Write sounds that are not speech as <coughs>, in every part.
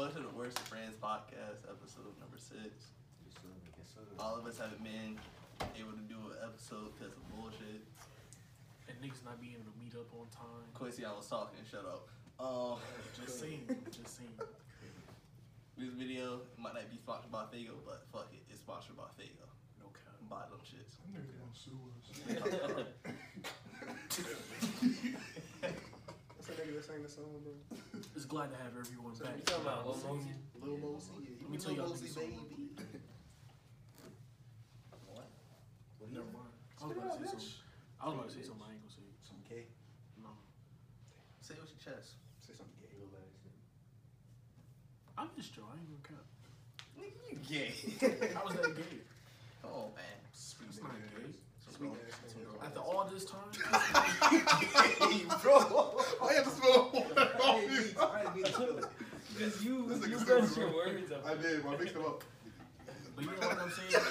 Welcome to the Worst of Friends podcast, episode number six. All of us haven't been able to do an episode because of bullshit. And niggas not being able to meet up on time. Quincy, I was talking. Shut up. Um, Just saying, just saying. <laughs> this video might not be sponsored by Fago, but fuck it, it's sponsored by Fago. No cap. Buy them shits. Niggas gonna sue us. <laughs> <laughs> What's that nigga that sang the song, bro? <laughs> Just glad to have everyone back. You talking about Lil You know what I'm Mosey? saying? Lil Mosey. Let me tell y'all Mosey, niggas something. baby. Never mind. I was about to say something. I was about to say something. I ain't gonna say it. Some gay. No. Say it with your chest. Say something gay. I'm just Joe. I ain't gonna cap. Nigga, you gay. How was that gay? <laughs> oh man. It's not gay. Sweet ass nigga. After all this time, <laughs> Hey, bro. I had to smell I didn't mean to- I didn't mean to spill it. Because you, This you nigga your words up. I did, but I mixed them up. but you know what I'm saying?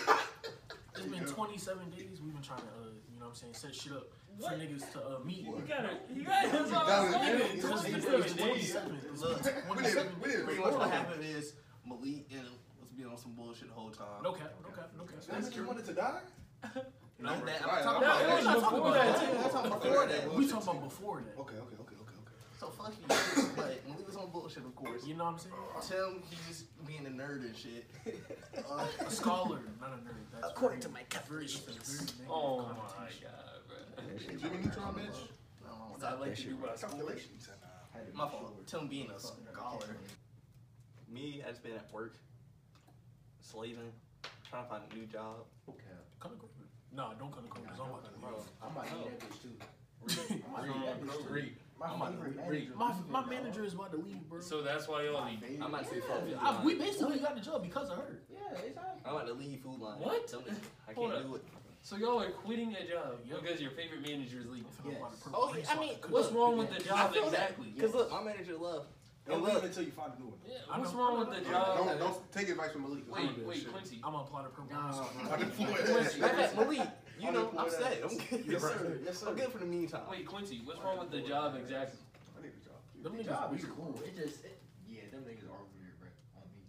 It's been 27 days. We've been trying to, uh, you know what I'm saying, set shit up for niggas to uh, meet. You gotta, you gotta, that's all Down I'm it, saying. yeah. It's the been day is 27 days. Look, been We didn't, 27 we Pretty much what happened is Malik and was being on some bullshit the whole time. No cap, no cap, no cap. That nigga wanted to die? <laughs> Not that. I'm talking about, That not talking before about that, that. too. I'm talking before that. We talking about before that. Okay, okay, okay, okay, okay. So fuck you. but Malik was on bullshit, of course. You know what I'm saying? Tim, he's just being a nerd and shit. Uh, <laughs> A scholar, not a nerd. That's According very- to my very, calculations. Oh my god, bro. Jimmy Neutron, bitch. I don't I that- like to do my school. Calculation. He. My fault. Tim being a scholar. Me, I just been at work, slaving, trying to find a new job. Come to Kroger. No, don't come to Kroger. 'cause I'm about to Bro, leave. I might need that bitch too. Read, I might need that bitch too. read. My I'm about to- manager. My, my manager is about to leave, bro. So that's why y'all leave. I'm actually from Food I, we basically got the job because of her. Yeah, it's alright. I'm about to leave Food Lion. What? Tell me, I can't do it. So y'all are quitting a job Yep. because your favorite manager is leaving. I'm about to Yes. Oh, I mean. What's wrong with the job exactly? Cause look, my manager love. Don't leave until you find a new one. Yeah, what's wrong with know- the Don't, job? don't take advice from Malik. Wait, wait, Quincy. I'm on plot program. Nah, I didn't bro. pull it. Quincy, matter of fact, Malik, you know, I'm Unemployed set. ass. I'm good. Yes, sir. Yes, sir. I'm good for the meantime. Wait, Quincy, what's wrong with the job exactly? I need a job. Them The niggas job is cool. It just, it, yeah, them niggas are weird, bro. On me.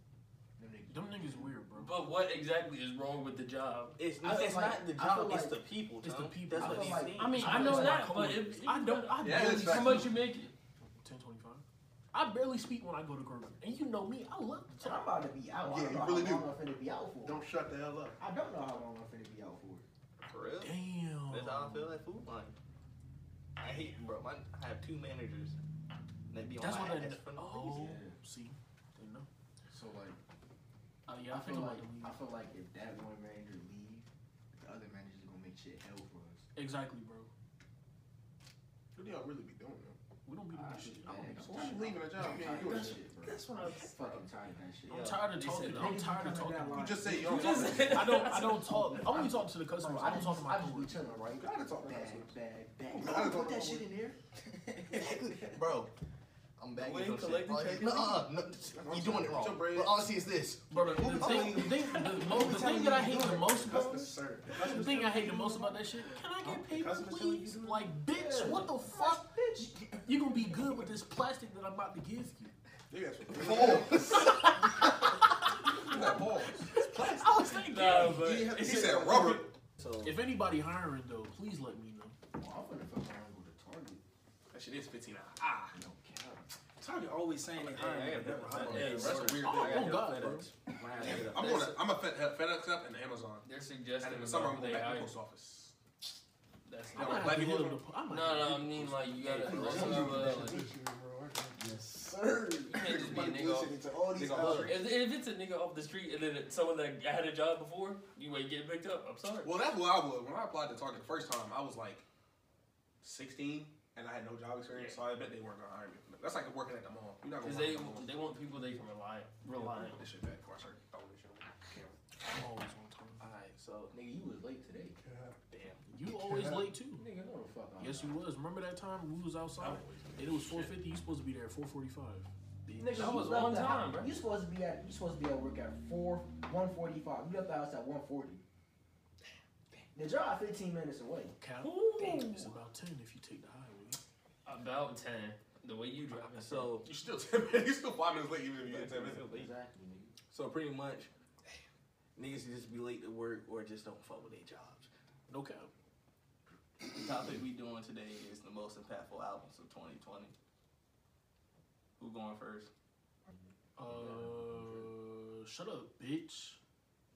Them niggas. Them niggas weird, bro. But what exactly is wrong with the job? It's, I it's like- not the job, it's like- the people. It's the people. That's I what feel these like- things. I mean, I I know know that, but coworkers. if, I don't. I Yeah, barely it's how much you make it? Ten twenty five. I barely speak when I go to Kroger, and you know me. I love the So I'm about to be out. Yeah, I don't you know really how do. long I'm finna be out for. Don't shut the hell up. I don't know how long I'm finna be out for. For real? Damn. That's how I feel at Food Lion. I hate, bro. My, I have two managers. They be on That's my what ass that. for no Oh, reason. see, didn't know. So like, Uh, yeah, I, I think feel like about to leave. I feel like if that one manager leave, the other manager's gonna make shit hell for us. Exactly, bro. What do y'all really be doing, doing Ah, shit. man. leaving a job? Bro. That's what I'm fucking tired of that shit. I'm tired of talking. I'm tired of talking. You just say you don't. I don't. I don't talk. I only talk to the customers. I don't talk to my I just right? You gotta talk to Bag, customers. bag, bag. Gotta Put that shit in there. Bro, I'm back Wait, in some collecting shit. check? No, uh, no, you doing it What's your wrong. But honestly, it's this. Bro, the, the thing, the thing, the, mo- the thing that I hate the most, That's bro. the. The thing I hate the most about that shit. Can I get paper, Customers please? to do it? Like, bitch, what the fuck? Bitch, You gonna be good with this plastic that I'm about to give you? You got some balls. You got balls. I was thinking. Nah, but He said rubber. So, If anybody hiring though, please let me know. Well, I'm finna fuck around and go to Target. that shit is 15 hours. Ah. No cap. Target always saying they Hey. I got Never that. hiring. Hey, That's a weird Oh, thing. oh God, bro. I'm going to, I'm a Fed, FedEx up and Amazon. they're And suggesting in the summer, I'm going they back to the post office. That's I Yeah, might like black people the. I No, no, I hit- mean like you gotta Hey, also I'll have you Yes, sir. can't just be a nigga off- to all these nigga off the hours. if, if it's a nigga off the street and then it's someone that had a job before, you ain't getting picked up. I'm sorry. Well, that's what I would. When I applied to Target the first time, I was like 16 and I had no job experience, so I bet they weren't going to hire me. That's like working at the mall. You're not going Because to they work the mall. they want people they can rely rely Put on. this shit back before I start throwing this shit on the camera. I'm always on time. Alright, so, Nigga, you was late today. damn. You always late too. Nigga, no the fuck I'm Yes, you was. Remember that time we was outside and it was 4:50. You supposed to be there at 4:45. Nigga, That you was left one time, house- bro. You supposed to be at you supposed to be at work at four one forty five. You left the house at one forty. The job fifteen minutes away. Cap. Ooh. Damn, it's about 10 if you take the highway. About ten. The way you drive it. So You still <laughs> ten minutes. You still five minutes late even if you get ten minutes. Exactly, nigga. so pretty much, niggas just be late to work or just don't fuck with their jobs. No cap. The topic we doing today is the most impactful albums of 2020. Who going first? Uh, shut up, bitch.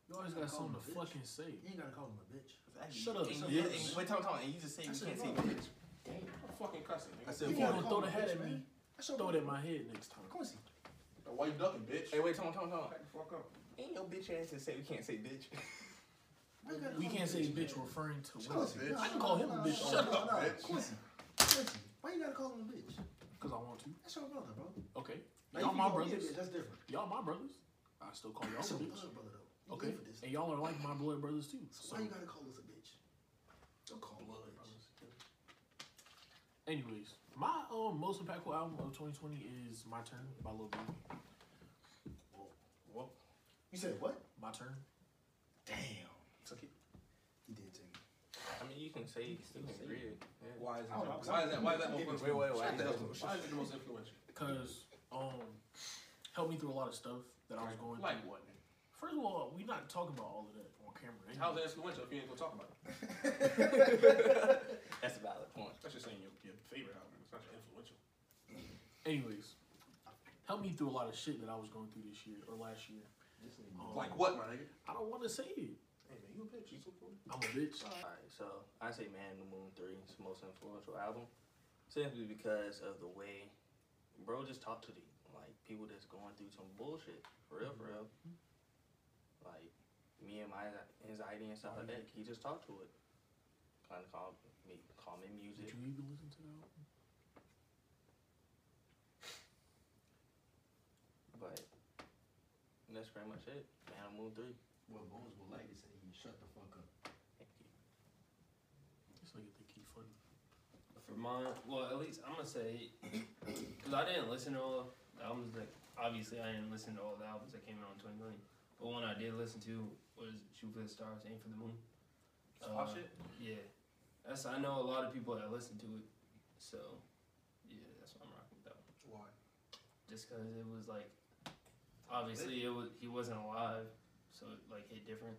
You always got something to Bitch. fucking say. You ain't gotta call him a bitch. Shut up, And shut you- up. and- Wait, time, time. And you just say you can't say no. bitch. Damn. I'm fucking cussing. I Nigga. said If you gotta gonna throw the hat at me, man. That's throw it at my head next time. Of course he. Why you ducking, bitch? Hey, wait, time, time, time. Back the fuck up. Ain't your bitch ass to say we can't say bitch. <laughs> Why We can't say bitch man? referring to Shut women. up, bitch. I can call him a bitch. No, Shut no, up, no, bitch. Quincy. Quincy. Why you gotta call him a bitch? Cause I want to. That's your brother, bro. Okay. Now, Y'all my you call me a brothers. bitch, That's different. Y'all my brothers. I still call y'all That's a your bitch. blood brother, though. You Okay. for this. And y'all are like my blood brothers too. So So, why you gotta call us a bitch? Don't call me a bitch. anyways, my um most impactful album of 2020 is My Turn by Lil Baby. Well, You said what? My Turn. Damn. took it. He did take it. I mean, you can say you can still say it. Yeah. Why is it? I don't know, Why is that? Why is that? Wait, most wait, wait, Shut wait. the hell up. Why is it the most influential? Cause um helped me through a lot of stuff that I was going Like through. Like what? First of all, we not talking about all of that on camera. How's anyway. it influential if you ain't gonna talk about it? <laughs> That's a valid point. That's just saying your, your favorite album. It's not your influential. Anyways, helped me through a lot of shit that I was going through this year or last year. Um, Like what, my nigga? I don't want to say it. Hey man, you a bitch. You so cool. I'm a bitch. Alright, so I say Man on the Moon 3 is the most influential album. Simply because of the way bro just talked to the like people that's going through some bullshit. For real, for real. Like me and my anxiety and stuff like that, he just talked to it. Kinda calm me calming Did music. you even listen to that? album? But that's pretty much it. Man on the Moon 3. Well, Bones would like to say he shut the fuck up. Thank you. This nigga think he funny. For mine, well, at least I'm gonna say, because I didn't listen to all the albums that, obviously, I didn't listen to all the albums that came out in 2020. But one I did listen to was Shoot for the Stars, Aim for the Moon. Pop Uh, shit. Yeah. That's, I know a lot of people that listen to it. So, yeah, that's why I'm rocking with that one. Why? Just because it was like, obviously, it was he wasn't alive, so it like hit different.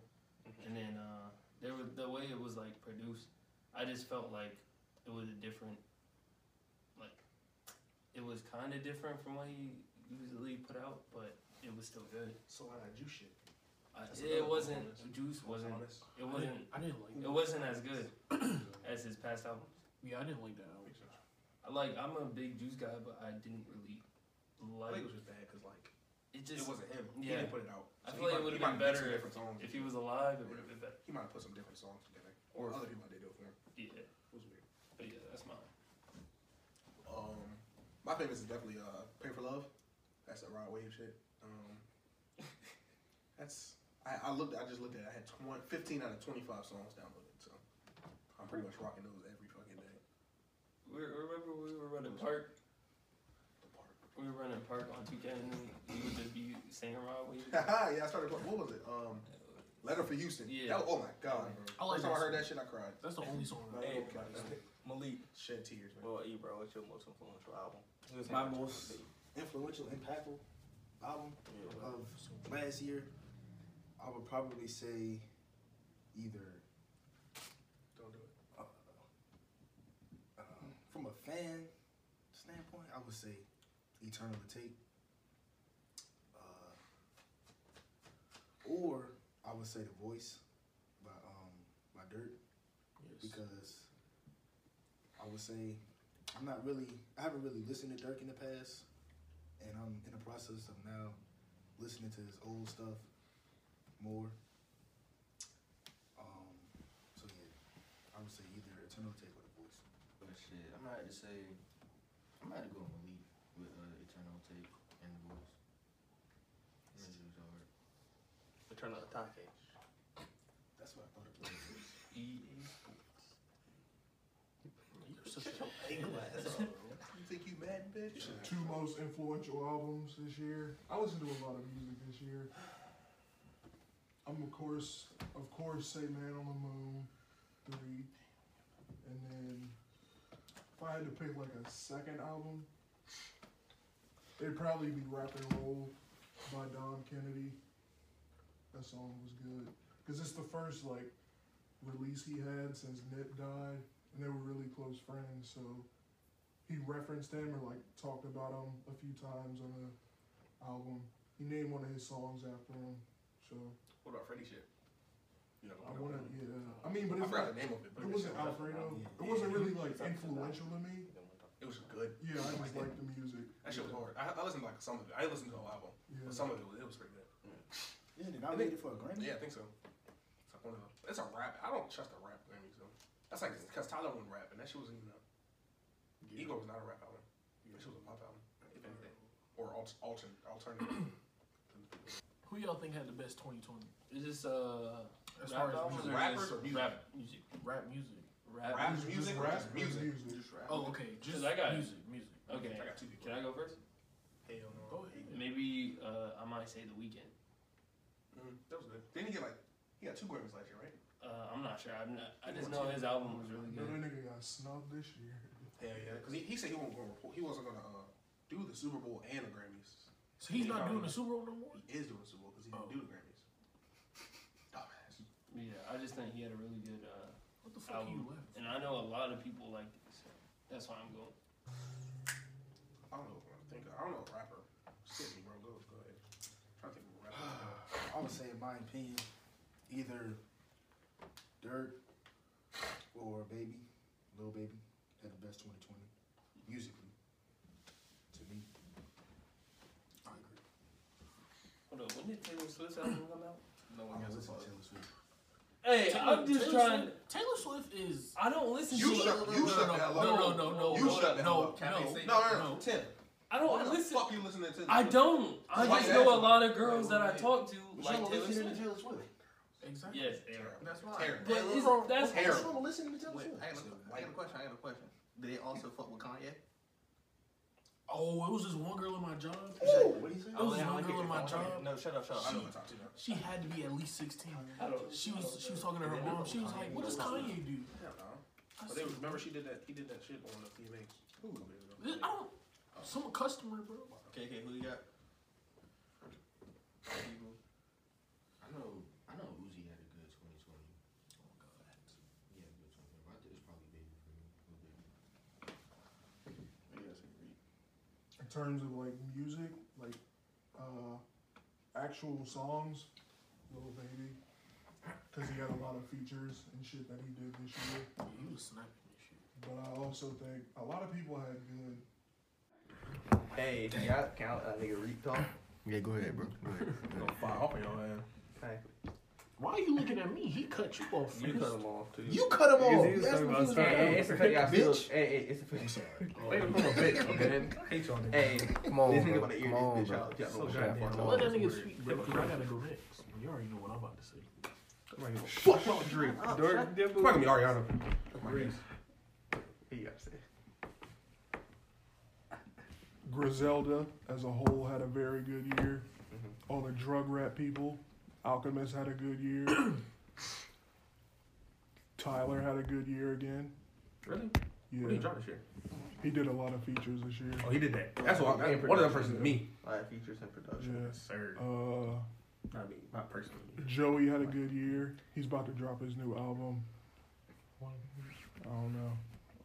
And then uh, there was the way it was like produced. I just felt like it was a different, like, it was kind of different from what he usually put out, but it was still good. So I got juice shit. I, it wasn't bonus. Juice wasn't Honest. it wasn't didn't, I didn't like it that. wasn't as good <clears throat> as his past albums. Yeah, I didn't like that album. I like I'm a big Juice guy, but I didn't really like. I like think it was just bad because like it. it Just wasn't him. He didn't put it out. I feel like it would've he been better different songs. if he was alive, it would have been better. He might have put some different songs together, or other people did do it for him. Yeah, It was weird. but yeah, that's mine. Um, my favorite is definitely uh, "Pray for Love." That's a Rod Wave shit. Um, <laughs> that's I, I looked. I just looked at. it. I had 20, 15 out of twenty five songs downloaded, so I'm pretty much rocking those every fucking day. We remember we were running park. The part. We were running park on 2K, and you would just be singing around with <laughs> you. yeah, I started. What was it? Um, Letter for Houston. Yeah. That was- oh my god. I like First time I that heard that shit, I cried. That's the only song. I Hey, Okay. Malik, Shed tears, man. well, E, bro, what's your most influential album? Who's My most- Influential, impactful album Yeah, of last year. I would probably say either Don't do it. uh, uh, from a fan standpoint, I would say Eternal Atake. Uh, or I would say The Voice by um by Durk Yes. because I would say I'm not really I haven't really listened to Durk in the past, and I'm in the process of now listening to his old stuff more. Um, so yeah, I would say either Eternal Take or The Voice. But shit, I'm gonna have to say, I'm gonna have to go with Malik with uh, Eternal Take and the Voice. That shit was hard. Eternal Atake. That's what I thought it was. <laughs> EA You're such a hater <laughs> ass. You think you mad, bitch? two most influential albums this year. I listened to a lot of music this year. I'm of course, of course, say Man on the Moon, three, and then if I had to pick like a second album, it'd probably be "Rap and Roll" by Dom Kennedy. That song was good because it's the first like release he had since Nip died, and they were really close friends. So he referenced him or like talked about him a few times on the album. He named one of his songs after him. So What about Freddie shit? You know, I want to, yeah. I mean, but I forgot not, the name of it. But it wasn't Alfredo. Yeah. It wasn't really like influential to me. It was good. Yeah, I <laughs> just like the music. That shit was hard. I, I listened to like some of it. I listened to the whole album, Yeah. but some of it was, it was pretty good. Yeah, they it for a Grammy. Yeah, I think so. It's like one of the. It's a rap. I don't trust the rap Grammys though. That's like because Tyler wouldn't rap, and that shit wasn't even a. Ego was not a rap album. That shit was a pop album, if anything, or alt, altern, alternative. Who y'all think had the best 2020? Is this uh As rap far as music, rappers or music? rap music? rap music. Rap. Rap Just music or rap just music? music? Just rap. Oh, okay. Just 'Cause I got- music. Music. Okay. I got two people. Can I go first? Hell no. Go ahead. Maybe uh, I might say the Weeknd. Mm, that was good. Didn't he get like? He got two Grammys last year, right? Uh, I'm not sure. I'm not, I just know his album was really good. No, good. that nigga got snubbed this year. Hell <laughs> yeah. Because he, he said he wasn't going to report. He wasn't going to uh, do the Super Bowl and the Grammys. So he's not doing the Super Bowl no more. He is doing the Super Bowl because he didn't Oh. do the Grammys. <laughs> Dumbass. Yeah, I just think he had a really good uh, What the you left? Um, and I know a lot of people like it, so that's why I'm going. I don't know. What I'm thinking. I don't know. a Rapper. Skip me, bro. Go, go ahead. trying to think of a rapper. <sighs> I would say, in my opinion, either Durk or Baby, Lil Baby, had the best 2020 musically. To me, I agree. Hold on, when did Taylor Swift's album come out? no I one don't has a to Taylor Swift. Hey, Taylor- I'm just Taylor trying. Swift, Taylor Swift is. I don't listen You to. shut- it. you no, shut no, the hell no, up. no, no, no, You no, shut the no, hell up. no, No, no, no. no. Tim. I Why don't the listen. fuck you listening to? I don't. I just know a lot of girls that I talk to But you like don't Taylor listen to Swift. Taylor Swift. Exactly. Yes, they are. That's why. Terrible. But is, that's Terrible. You don't listen to Taylor Wait, Swift. I got, got a question. I got a question. Did they also fuck with Kanye? Oh, it was this one girl in my job. Ooh, what do you say? It was this one girl in my oh, job. phone. No, shut up, shut up. I know what I'm talking about. She had to be at least sixteen. I don't. She was she was talking to her mom. She was like, "What does Kanye do?" Hell no. I But they said, remember she did that. He did that shit on the VMAs. Who? I don't. Some customer, bro. Okay, okay, who you got? <laughs> I know, I know Uzi had a good 2020. He had a good 2020. I think it's probably Baby for me. Lil Baby. In terms of like music, like uh, actual songs, Little Baby, because he had a lot of features and shit that he did this year. He was snapping this shit. But I also think a lot of people had good. Hey, can y'all count a nigga Reek talk? Yeah, go ahead, bro. Go ahead. Gonna fire off on your ass. Hey, Why are you looking at me? He cut you off. you cut him off too. You cut him off. He was You asked talking me about if he was starting gonna- Hey, it's a fact. I feel. Bitch. Hey, hey, it's a fact. I'm sorry. Wait, I'm a bitch, man. <laughs> I hate y'all. Hey, Come on, this nigga bro. wanna ear Come this on, bitch out. Y'all So goddamn what. Let that nigga weird. speak, because I gotta go next. You already know what I'm about to say. I'm not gonna fuck y'all drink. I'm It's not gonna be Ariana. That's. He got to say. Griselda as a whole had a very good year. Mhm. All the drug rap people, Alchemist had a good year. <coughs> Tyler had a good year again. Really? Yeah, What did he drop this year? he did a lot of features this year. Oh, he did that. That's what. I, And one of them production, persons is me. Live features and production. Yeah. Sir. Uh, Not me. Not personally. Joey had a good year. He's about to drop his new album. I don't know.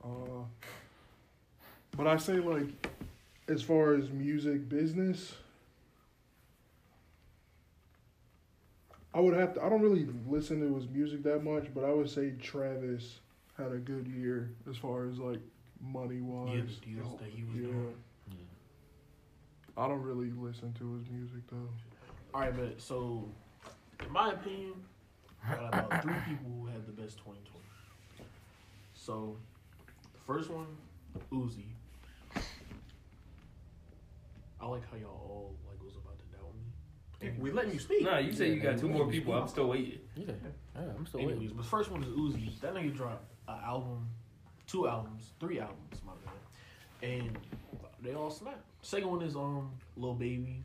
Uh, but I say like, as far as music business, I would have to. I don't really listen to his music that much, but I would say Travis had a good year as far as like money wise. Yeah, the deals oh, that he was Yeah. doing. I don't really listen to his music though. All right, but so, in my opinion, got about three people who had the best 2020. So, the first one, Uzi. I like how y'all all like was about to doubt me. And We letting you speak. Nah, you say you got two more people. I'm still waiting. Yeah, yeah, I'm still Anyways, waiting. but the first one is Uzi. That nigga dropped an album, two albums, three albums, my bad, and they all snap. Second one is um Lil Baby.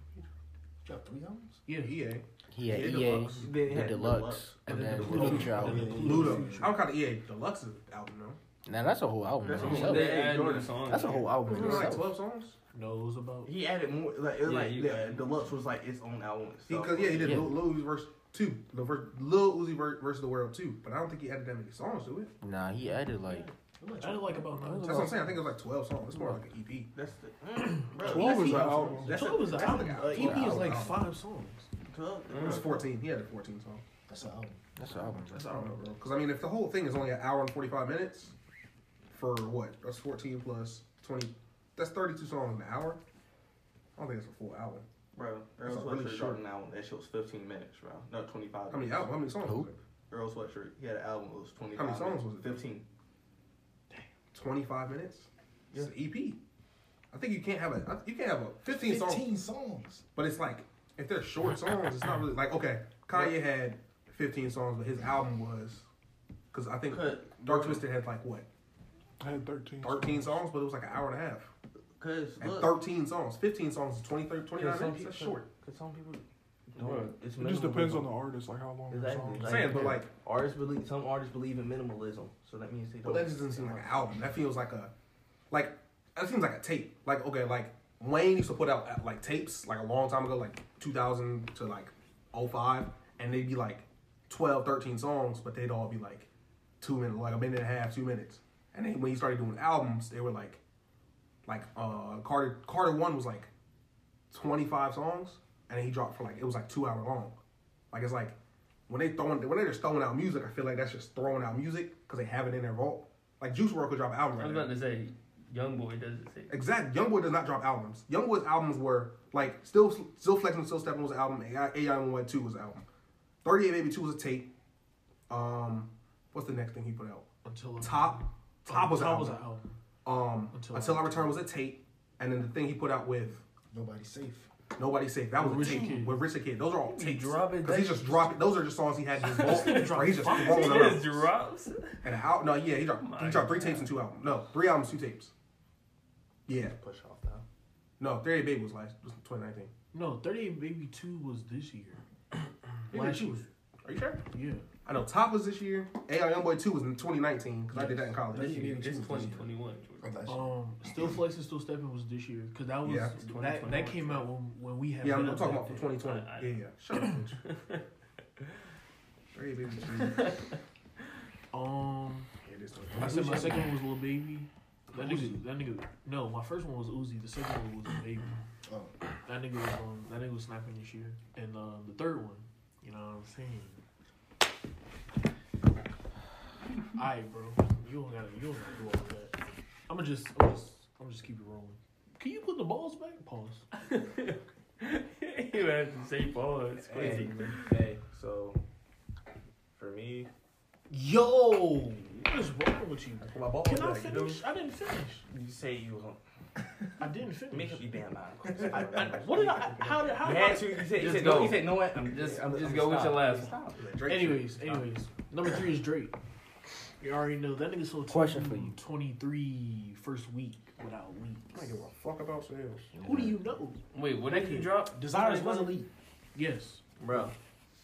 Dropped three albums? Yeah, EA. He had Yeah, EA, Deluxe. The he had deluxe, Deluxe. and And then then the Pluto. album. And Ludo. I don't count the EA Deluxe album though. Now that's a whole album. That's in a whole- itself. They Hey, add Jordan. songs. That's a whole album in Isn't it like twelve songs? Knows about. He added more. Like it was Yeah, like you the added deluxe was like its own album. itself. Because yeah, he did Yeah. Lil, Lil Uzi verse two, the verse, Lil Uzi ver- versus the world two. But I don't think he added that many songs to it. Nah, he added like I didn't like about nine. That's what I'm saying. I think it was like twelve songs. It's more like an EP. That's the <clears throat> bro, Twelve that's is the- an album. That's Twelve a, is an album. like Uh, a- EP is album, like album. five songs. twelve. It was fourteen. He had 14 songs. That's an album. that's an album. That's I don't know, bro. Because I mean, if the whole thing is only an hour and 45 minutes, for what? That's 14 plus 20. That's 32 songs in an hour. I don't think it's a full album. Bro, That's Earl a really Sweatshirt short- dropped an album. That shit was 15 minutes, bro. No, 25. How many album? How many songs? Who? Was it? Earl Sweatshirt. He had an album. It was 25. How many songs minutes. was it? 15. Damn. 25 minutes. It's an EP. I think you can't have a you can't have a 15 songs, 15 songs. but it's like if they're short songs, it's not really like okay. Kanye had 15 songs, but his album was because I think Cause, Dark Twisted had like what I had 13. 13 songs, but it was like an hour and a half. Cause And look, 13 songs, 15 songs 23, 20, 30, 29 minutes. That's short. Cause some people Bro, don't. It's It just depends on the artist, like how long the Exactly. song is. I'm saying, but like, artists believe some artists believe in minimalism, so that means they but don't. that just doesn't seem like an album. That feels like a, like, that seems like a tape. Like, okay, like Wayne used to put out uh, like tapes like a long time ago, like 2000 to like 05, and they'd be like 12, 13 songs, but they'd all be like two minutes, like a minute and a half, two minutes. And then when he started doing albums, they were like, like uh Carter Carter one was like 25 songs, and he dropped for like it was like two hour long. Like it's like when they throwing when they're just throwing out music, I feel like that's just throwing out music because they have it in their vault. Like Juice WRLD could drop an album I right was now. about to say, Young Boy does it. Say. Exactly. YoungBoy does not drop albums. YoungBoy's albums were like still still flexing, still stepping was an album. AI AI One Two was an album. Thirty Eight Baby Two was a tape. Um, what's the next thing he put out? Until Top. Top was an Top was album. an album. Um, Until Until, I I Return was a tape, and then the thing he put out with nobody safe. Nobody Safe. That was With a Richard tape Kidd. with Rich the Kid. Those are all tapes. dropping Because he's that just dropping. Those are just songs he had in his <laughs> vault. nigga he's just dropped throwing them He out. just drops. And how? no, yeah, he dropped. He dropped three tapes and two albums. No, three albums, two tapes. Yeah, push off now. no, 38 Baby was last was 2019. No, 38 Baby 2 was this year. He Last year. Are you sure? Yeah. I know Top was this year. AI Youngboy 2 was in 2019 because I did that in college. This year. It's 2021. Um, Still Flexing, Still Stepping was this year because that was Yeah. that, that came out when, when we had. Yeah, I'm, I'm talking about for 2020. I- I- yeah, yeah. Shut up, bitch. <laughs> 38 Baby <laughs> Um, Yeah, it is I said my second one was Lil Baby. That nigga, that nigga. No, my first one was Uzi. The second one was a Baby. Oh. That nigga was um, that nigga was snapping this year. And um, the third one, you know what I'm saying? <laughs> Alright, bro. You don't gotta, you don't gotta do all of that. I'ma just, I'm just, I'm just keep it rolling. Can you put the balls back? Pause. <laughs> you have to say pause. It's Hey, crazy. hey, so for me, Yo, what is wrong with you? My ball Can I back, you know? finish? I didn't finish. you say you was. <laughs> I didn't finish. Make up your damn mind. I, I, what did I? How did? How You did I? had to. You said. You Just said go. no. You said no. I'm Just- I'm, just I'm go with your last Stop. Anyways, Stop. anyways, number three is Drake. You already know that nigga sold Question for you. 23 first week without I leaks. don't give a fuck about sales. Who do you know? Wait, what did he drop? Desires was a leak. Yes, bro.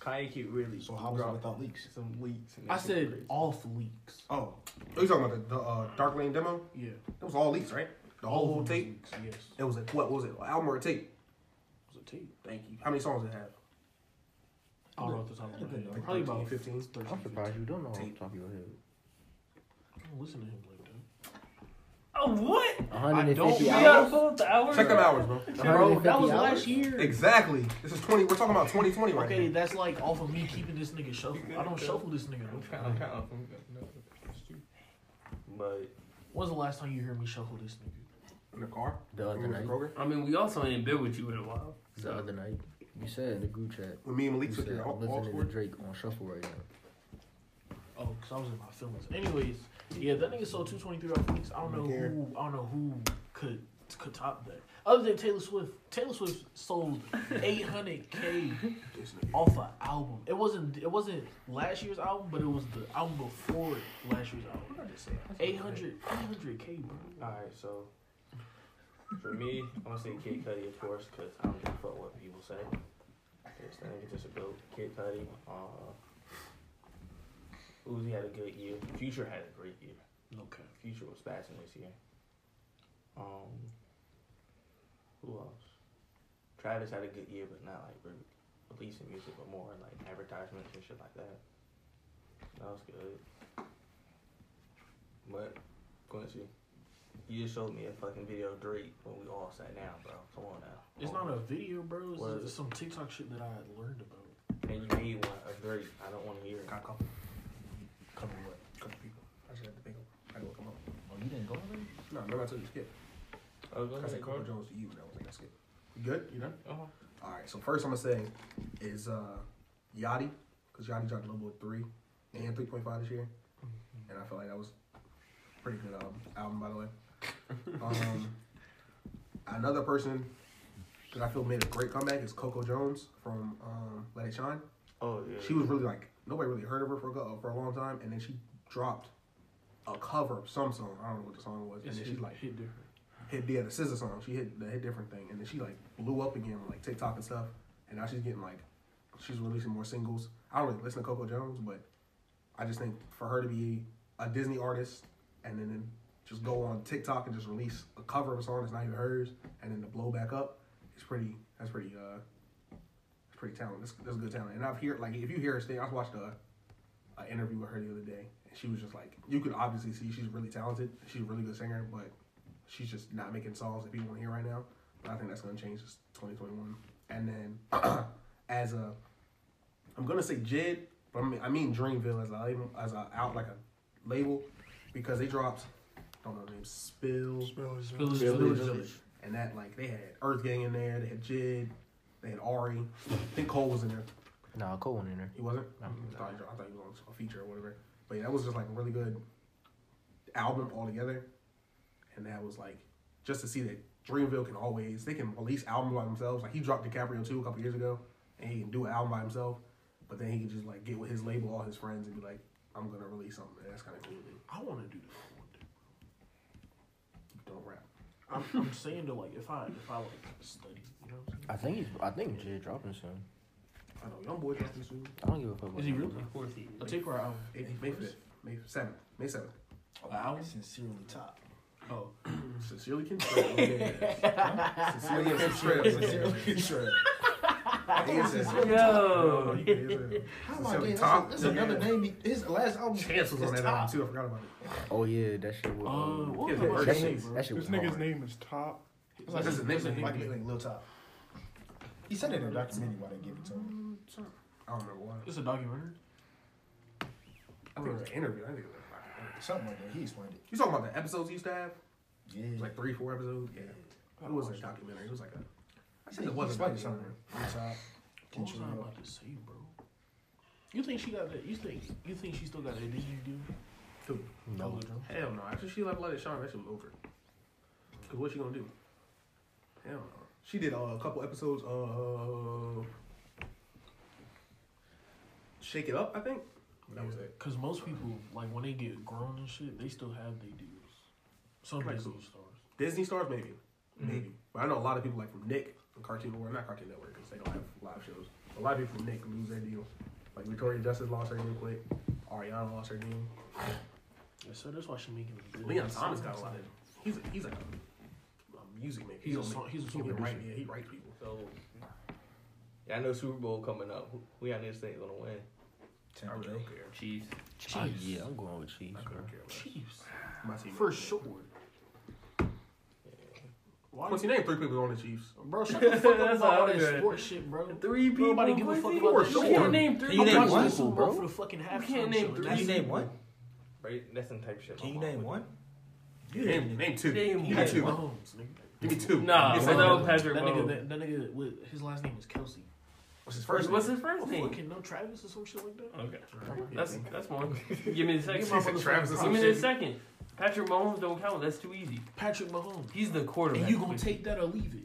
Kanye keep really. So how was it drop without leaks? Some leaks. and I that shit said crazy. off leaks. Oh, are you talking about the, the uh, Dark Lane demo? Yeah, That was all leaks, right? The All whole, of whole them was tape. leaks, Yes, It was a what was it? An album or a tape? it was a tape. Thank you. How many songs did it have? I don't know what the top of my head. Probably about 15. 13, I'm surprised you don't know off the Tape. top of your head. I don't listen to him like that. Oh, what? 150 don't- You Yeah. gotta hours. pull hours. Check them hours, bro. Bro, that 150 was hours? last year. Exactly. This is twenty. We're talking about twenty twenty right now. Okay, now. that's like off of me keeping this nigga shuffle. I don't shuffle this nigga. I'm No. trying. But When's the last time you heard me shuffle this nigga? In the car. The other night. Kroger. I mean, we also ain't been with you in a while. The other night. You said in the group chat. When me and You Malik took said your I'm all listening to. Drake on shuffle right now. Oh, cause I was in my feelings. Anyways, yeah, that nigga sold two twenty three off weeks. I don't know Don't who. I don't know who could could top that. Other than Taylor Swift, Taylor Swift sold eight hundred k off an album. It wasn't. It wasn't last year's album, but it was the album before last year's album. 800 800 k, bro. all right. So for me, I'm gonna say Kid Cudi, of course, because I don't give a fuck what people say. This thing is just a goat. Kid Cudi. Uh, Uzi had a good year. Future had a great year. Okay. Future was passing this year. Um, Who else? Travis had a good year, but not like re- releasing music, but more like advertisements and shit like that. That was good. But Quincy, you just showed me a fucking video of Drake when we all sat down, bro. Come on now. It's not a video, bro. It's, What is it's it? some TikTok shit that I had learned about. And you made one of Drake. I don't want to hear it. Got a couple. Couple what? Couple people. I just had to think of. I had to look them up. Oh, you didn't go already? No, remember I told you to skip. Oh, go I ahead, said Coco. Jones to you. That was like I skip. You good? You done? Uh-huh. All right. So first I'm gonna say is uh Yachty, because Yachty dropped Lil Boat three and three point five this year, and I feel like that was a pretty good album. Album by the way. Um, <laughs> another person that I feel made a great comeback is Coco Jones from um, Let It Shine. Oh yeah. She was really like nobody really heard of her for a, for a long time, and then she dropped a cover of some song. I don't know what the song was, and It's then hit, she like hit different. hit yeah the scissor song. She hit the hit different thing, and then she like blew up again on like TikTok and stuff. And now she's getting like she's releasing more singles. I don't really listen to Coco Jones, but I just think for her to be a Disney artist and then, just go on TikTok and just release a cover of a song that's not even hers, and then to blow back up, it's pretty. That's pretty. uh It's pretty talented. That's, that's good talent. And I've heard like if you hear her sing, I watched a, a interview with her the other day, and she was just like you could obviously see she's really talented. She's a really good singer, but she's just not making songs that people want to hear right now. But I think that's going to change this 2021. And then <clears throat> as a, I'm going to say Jid, but I mean, I mean Dreamville as a label, as a out like a label, because they dropped, I don't know the name, Spill, Spillage Spillage Village. Village, Village. Village, and that like they had Earth Gang in there, they had Jid, they had Ari, I think Cole was in there. Nah, Cole went in there. He wasn't. No. Mm, I thought he, I thought he was on a feature or whatever. But yeah, that was just like a really good album altogether. And that was like just to see that Dreamville can always they can release albums by themselves. Like he dropped DiCaprio two a couple years ago, and he can do an album by himself. But then he can just like get with his label, all his friends, and be like, "I'm gonna release something." And that's kind of cool. Dude. I want to do that one day. Don't rap. I'm, I'm saying though, like if I if I like study, you know, what I'm I think he's. I think Jid dropping soon. I know young boy dropping soon. I don't give a fuck. saying? Is he really? Of course he A is. take or album? May, May fifth, May seventh, May seventh. The album? Sincerely top. Oh, <clears throat> Sincerely Kentrell. <laughs> Yeah. Sincerely Kentrell. Sincerely Kentrell. Yo. How am I Sincerely getting top. That's, that's another name. He, his last album. Chance was on that top. album too. I forgot about it. Oh yeah, that shit was. uh, um, what yeah, was I about to that shit- bro? that shit This nigga's hard. name is Top. That's his nickname. Like like Lil Top. He said it in a documentary why they give it to him. Mm, I don't remember why. It's a documentary. I think it was an interview. I think it was like, Something like that. He explained it. you talking about the episodes he used to have? Yeah. It was like three, four episodes. Yeah. It was a documentary. It was like a. I said it wasn't a explained it documentary. somewhere. Lil Top. What was I about to say, bro? You think she got that? You think you think she still got that Disney deal? Who? No. Hell no. After she left Let It Shine, that shit was over. Cause what's she gonna do? Hell no. She did uh, a couple episodes of Shake It Up, I think. That was it. Cause most people like when they get grown and shit, they still have their deals. Some Like Disney stars. Disney stars, maybe, Mhm. maybe. But I know a lot of people like from Nick from Cartoon Network, not Cartoon Network because they don't have live shows. A lot of people from Nick lose their deal. Like Victoria Justice lost her deal quick. Ariana lost her deal. Yeah, so that's why she making the Leon Thomas got a lot of. He's a, he's a, a music maker. He's a don't song- he's a he song can write. Yeah, he writes people. So, yeah, I know Super Bowl coming up. Who, who y'all niggas think gonna win? I really don't care. Chiefs. Oh, yeah, I'm going with Chiefs. I don't care. About Chiefs. my team. For sure. Why What's your name? Three people on the Chiefs. bro? Shut <laughs> the fuck up That's about all all that sports shit, bro. Three people. Nobody give a fuck about that For You sure. shit. can't name three Can you name one? the bro? for the fucking halftime can't name three. That's Can you name one? Right? That's some type shit. Can you name would one? Name, name two. Name Give two. Mahomes, nigga. Give me two. Nah, Give well, that was Patrick That nigga, Mahomes. that, that nigga, with, his last name is Kelce. What's his First, first? what's name? his first name? fucking no Travis or some shit like that. Okay, that's think- that's one. Give me the second. Give my He said Travis or some Give me the second. Patrick Mahomes don't count. That's too easy. Patrick Mahomes. He's the quarterback. And you gonna take that or leave it?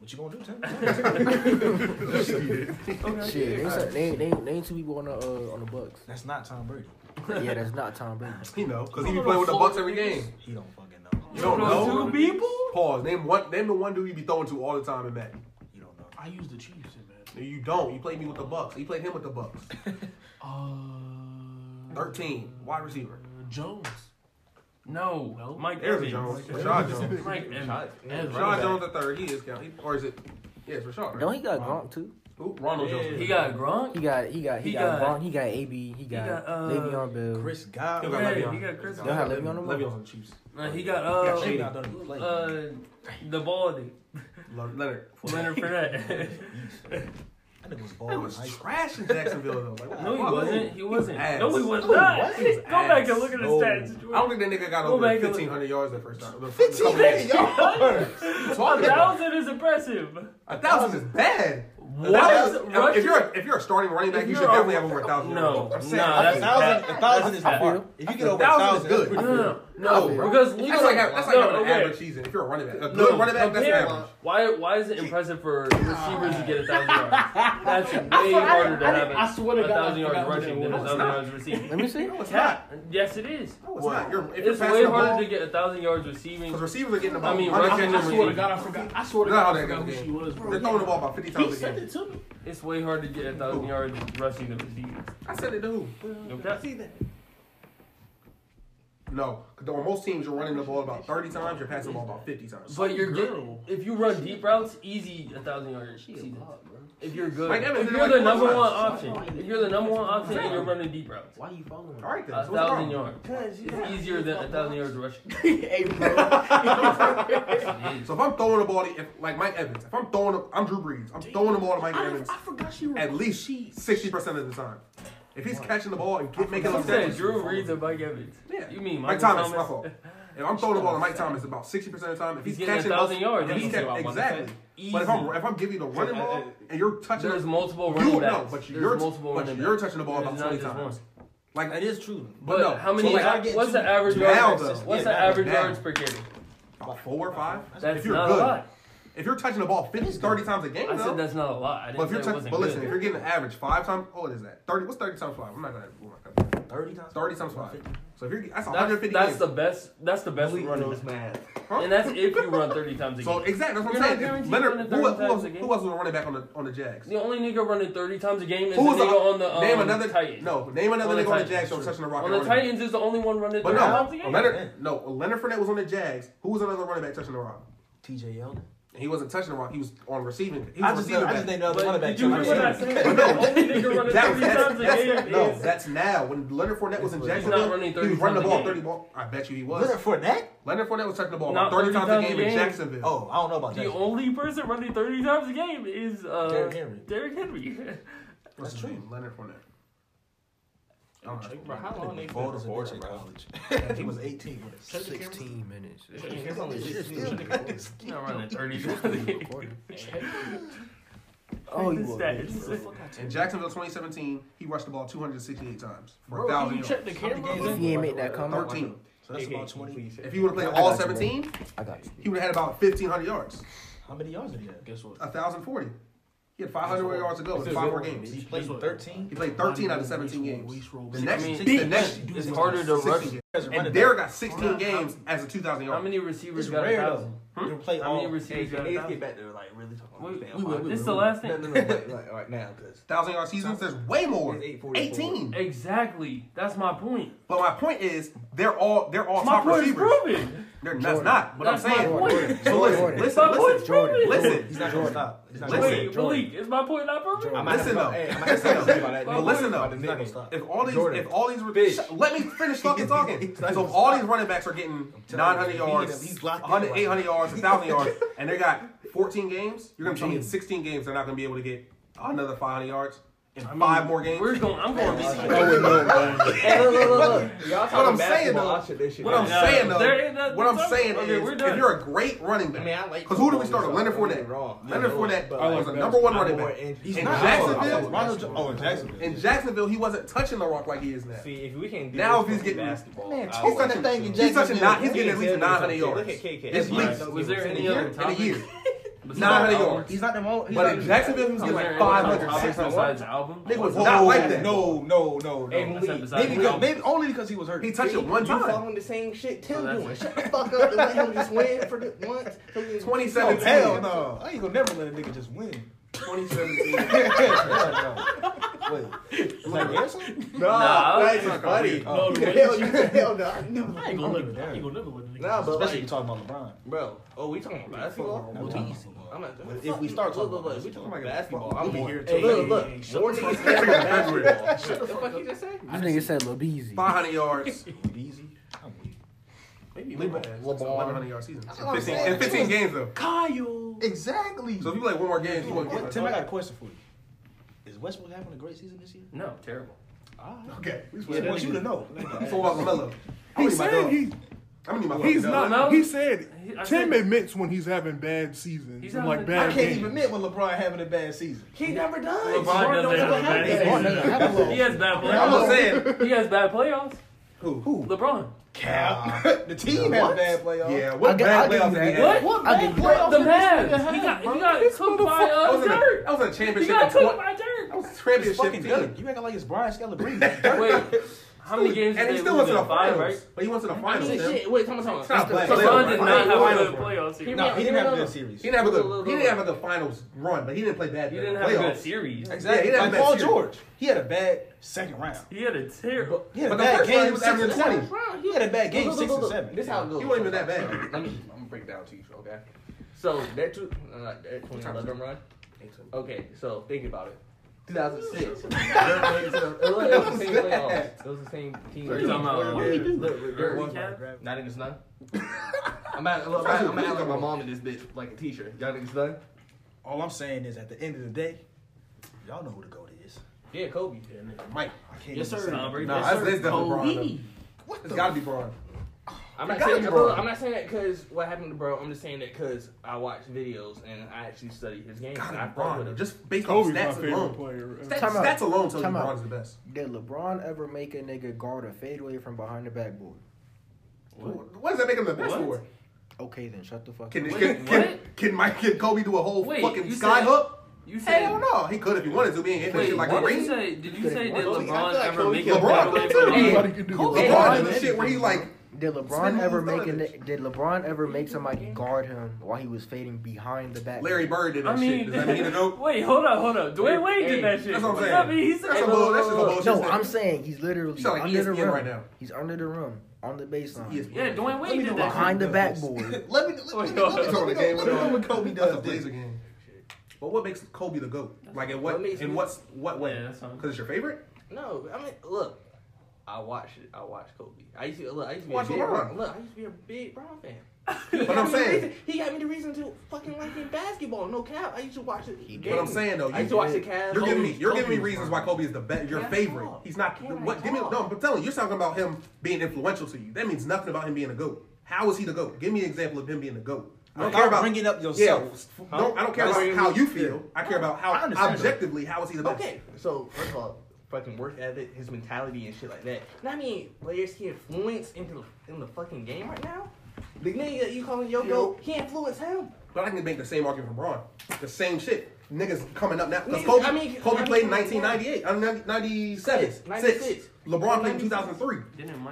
What you gonna do, Tim? Okay. Shit, name, some- name, name, name two people on the uh, on the Bucks. That's not Tom Brady. Yeah, that's not Tom Brady. <laughs> You know, cause he be playing with the Bucks every game. He don't fucking know. You don't know two people. Pause. Name one. Name the one dude he be throwing to all the time in Madden. You don't know. I use the Chiefs in Madden. No, you don't. You played me with the Bucks. He played him with the Bucks. <laughs> uh, Thirteen wide receiver. Jones. No, no. Mike There's Evans. Jones. Rashad Jones. Mike Evans. Rashad Jones the third. He is count. Or is it? Yes, Rashad. Right? Don't he got Gronk too? Who? Ronald yeah. Joseph. He got Gronk. He got he got he, he got, got Gronk. He got AB. He got, he got uh, Le'Veon Bell. Chris Godwin. He got Le'Veon. He got Chris Godwin. Le'Veon, Le'Veon, Le'Veon, Le'Veon on the Chiefs. Man, he got uh, he got Shady. Uh the baldy. Leonard Leonard Fournette. <laughs> That nigga was balling. He was trash in Jacksonville though. Like, no, he wow, wasn't. He wasn't. No, he was not. Go back and look at the no. stats. I don't think that nigga got over fifteen hundred yards that first time. Fifteen hundred yards. <laughs> a thousand is impressive. A thousand is bad. If you're a, if you're a starting running back, you should definitely have over a thousand. No, I'm saying nah, a thousand. A thousand is bad. If you get over a thousand, good. No, no because Luka, that's like, that's like no, having an average season. If you're a running back, a good no, running back, that's average. Why? Why is it impressive for <laughs> receivers to get a thousand yards? <laughs> That's way harder to have. I swear to God, a thousand yards rushing than a thousand yards receiving. Let me see. No, it's not. Yes, it is. No, it's not. It's way harder to get a thousand yards receiving. Because receivers are getting the ball. I mean. I, swear to God, I forgot. I swear to God, I forgot who she was. Bro. They're throwing the ball about fifty times. He said it to me. It's way harder to get a thousand yards rushing than receiving. I said it to who? Okay. See that. No, because on most teams you're running the ball about thirty times, you're passing the ball about fifty times. But you're good. If you run deep routes, easy a thousand yards. If you're good, if you're like the number one option, if you're the number one option and you're running deep routes, why are you following? All right, then. a thousand yards. It's easier than a thousand yards rushing. <laughs> hey, bro. so if I'm throwing the ball, to, if like Mike Evans, if I'm throwing, a, I'm Drew Brees, I'm throwing the ball to Mike Evans. I forgot she at least sixty percent of the time. If he's catching the ball and making those catches, Drew Brees or Mike Evans. Yeah, you mean Mike, Mike Thomas? My fault. If I'm throwing the ball to Mike <laughs> Thomas about sixty percent of the time, if he's, he's catching thousand yards, if he's catch, exactly. Easy. But if I'm if I'm giving you the running ball and you're touching, there's multiple running you. No, but you're there's multiple but you're touching the ball about twenty times. One. Like it is true. But, but no, how many? So like, what's the average yards? What's the average yards per game? About four or five. That's not a lot. If you're touching the ball 50, 30 times a game, I though, said that's not a lot. I didn't but if you're but listen, good. if you're getting an average five times, oh, what is that? Thirty? What's thirty times five? I'm not gonna. Thirty times. Thirty times five. 50. So if you're that's, that's 150. That's games. the best. That's the best running. Huh? <laughs> And that's if you run 30 times a game. So exactly, that's what I'm you're saying. Leonard, who, who, else, who else was running back on the on the Jags? The only nigga running 30 times a game is who was the, nigga on the um, name another Titans. No, name another on nigga on the Jags from touching the rock. On the Titans is the only one running. But no, Leonard, no, Leonard Fournette was on the Jags. Who was another running back touching the rock? T.J. Yeldon. He wasn't touching the rock. He was on receiving. He was I just, didn't know the running back. You know what I'm saying? no, that's, that's, no, that's now. When Leonard Fournette was in Jacksonville, he was running the ball 30 ball. I bet you he was. Leonard Fournette? Leonard Fournette was touching the ball about 30 times a game in Jacksonville. Oh, I don't know about that. The only person running 30 times a game is uh, Derrick Henry. Derrick Henry. That's true. Leonard Fournette. Oh, bro, how long they been recording, bro? <laughs> he was 18 when 16 minutes. It's only 16. Not running 30 minutes. <laughs> <laughs> Oh, you In Jacksonville 2017, he rushed the ball 268 times for bro, 1,000 yards. Check the camera. If he ain't make that comment. 13. So that's about 20. If he would have played all 17, I got you. he would have had about 1,500 yards. How many yards did he have? Guess what? 1,040. He had 500 more yards to go in five more games. He played 13. He played 13 out of 17 games. The next, I mean, the next it's harder to rush. And Derrick got 16 games as a 2,000 yard. How many receivers it's got rare, a thousand? Hmm? Play how many receivers got a thousand? get back there like really talking. about wait, this is the last thing. No, no, no, wait, like, all right now, because thousand yard seasons, there's way more. 18. Exactly. That's my point. But my point is, they're all they're all my top point receivers. Is proven. They're nuts. Not. But That's I'm saying. My Jordan. So listen, listen, listen, listen, Jordan. listen. He's not gonna stop. Wait, Malik, is my point not perfect? Jordan. Listen though. Hey, I'm listen though. But listen though. He's not gonna stop. If all these, Jordan. if all these, bitch, let me finish fucking talking. <laughs> so if all these running backs are getting 900 yards, 100, 800 yards, 1,000 yards, <laughs> and they got 14 games, you're gonna tell me in 16 games they're not gonna be able to get another 500 yards in I mean, five more games. We're going. I'm going. Yeah, I wouldn't know, what I'm saying though. What I'm saying though. What I'm saying okay, is, if you're a great running back, Because who do we start? Leonard Fournette. Leonard Fournette was a number one running back. In Jacksonville. Oh, in Jacksonville. In Jacksonville, he wasn't touching the rock like he is now. See, if we can't now, if he's getting basketball, man, he's touching. He's touching. He's getting at least nine hundred yards. Look at KK. Was there any other topic? Besides not out of York. He's not the most. But in Jacksonville, was getting like 500, 600. They was not like that. No, no, no, no. Maybe, maybe only because he was hurt. He touched it one time. You following the same shit Tim oh, doing. <laughs> Shut the fuck up and let him just win for the once. 2017. Hell no. I ain't gonna never let a nigga just win. 2017. <laughs> Wait, was that Garrison? Nah, that is funny. Oh. No, <laughs> hell, you, hell no, I never. I ain't gonna live. I ain't gonna live with. Nah, but especially like, you talking about LeBron, bro. Oh, we talking about basketball? No, I'm not. If we start talking look, about look, we talking about basketball, I'm gonna be here till look, look, basketball. What the fuck you just say? This nigga said LeBeezy. 500 yards. <laughs> LeBeezy. Maybe LeBron. LeBron. yard season. 15, in 15 games though. Kyle. Exactly. So if you play one more game, you won't get Tim, I got a question for you. Is Westbrook having a great season this year? No, terrible. Okay. We just want you to know. Before about Mello. He said he I'm my He's not. No. He said he, Tim said, admits when he's having bad seasons. He's and like bad. I can't games. even admit when LeBron having a bad season. He never does. LeBron doesn't have bad season. <laughs> He has bad playoffs. I'm saying <laughs> he has bad playoffs. Who? Who? LeBron. Cap. <laughs> The team has bad playoffs. Yeah, what get, bad playoffs did he? What, what bad playoffs The Mavs. He got, he got cooked by uh, Dirk. I was in a championship. He got cooked by Dirk. I was a championship team. You acting like it's Brian Scalabrine. Wait. How many games? And he still went to the finals. Right? But he went to the finals. Shit, wait, Thomas, Thomas. Not playoffs. LeBron did not have a good playoff series. No, he didn't have a good series. He didn't have a good. He didn't have a good finals run, but he didn't play bad. He didn't have a good series. Exactly. He Paul George. He had a bad second round. He had a terrible. He had a bad game was and seven. He had a bad game six and seven. This how it goes. He wasn't even that bad. Let me. I'm gonna break down to you, okay? So that two, uh, that 2011 run. Okay, so think about it. 2006. <laughs> it was the same playoffs. It was the same team. What are you talking about? What did he? Not in the snow. <laughs> I'm at, look, I'm, I'm at like my mom in this bitch, like a t-shirt. Y'all niggas done? All I'm saying is, at the end of the day, y'all know who the goat is. Yeah, Kobe. Yeah, Mike. I can't yes, sir. Nah, yes, sir. That's, that's Kobe. LeBron. What It's gotta be Bron. I'm not, saying, bro, I'm not saying that because what happened to bro. I'm just saying that because I watch videos and I actually study his game. God, LeBron, with. Just based on stats my alone. Stats, stats alone tell you LeBron's out. the best. Did LeBron ever make a nigga guard a fadeaway from behind the backboard? What? what does that make him the best for? Okay, then shut the fuck can, up. Can, can, can, Mike, can Kobe do a whole Wait, fucking sky said, hook? You said, Hell no, he could if he wanted to. Be ain't hitting shit like a ring. Did you say, did you say that LeBron ever make a fadeaway? LeBron did the shit where he like did LeBron ever make an, Did LeBron ever make somebody guard him while he was fading behind the back? Larry Bird did that I mean, shit. Does that mean a <laughs> note? Wait, hold on, hold on. Dwyane Wade hey, did that shit. That's what I'm saying. I mean, he's that's, hey, some bull. No, I'm saying he's literally like under the rim right now. He's under the rim on the baseline. Yeah, Dwyane Wade did that behind the backboard. <laughs> let me let me go with what Kobe does the Blazer game. But what makes Kobe the goat? Like in what in what's what way? Because it's your favorite. No, I mean, look, I watched it. I watched Kobe. I used to look. I used to be Watch a big, LeBron. look. I used to be a big Brown fan. <laughs> He but I'm saying reason, he got me the reason to fucking liking basketball. No cap. I used to watch it. But I'm saying though, you, I used to watch the Cavs. You're giving me you're Kobe giving me reasons why Kobe is the best. Your favorite. Talk. He's not. What? Give me no. I'm telling you, you're talking about him being influential to you. That means nothing about him being a goat. How is he the goat? Give me an example of him being a goat. I don't care about bringing up yourself. Yeah, huh? I don't care about how you feel. I care about how objectively how is he the best. Okay, so first of all fucking work ethic, his mentality and shit like that. Not I mean, players he influence into the, in the fucking game right now. The nigga you calling yo goat, he influenced him. But I can make the same argument for Bron. The same shit. Niggas coming up now. Because Kobe, I mean, Kobe I mean, played in 1998, I 97, six, 96. Six. LeBron played in 2003.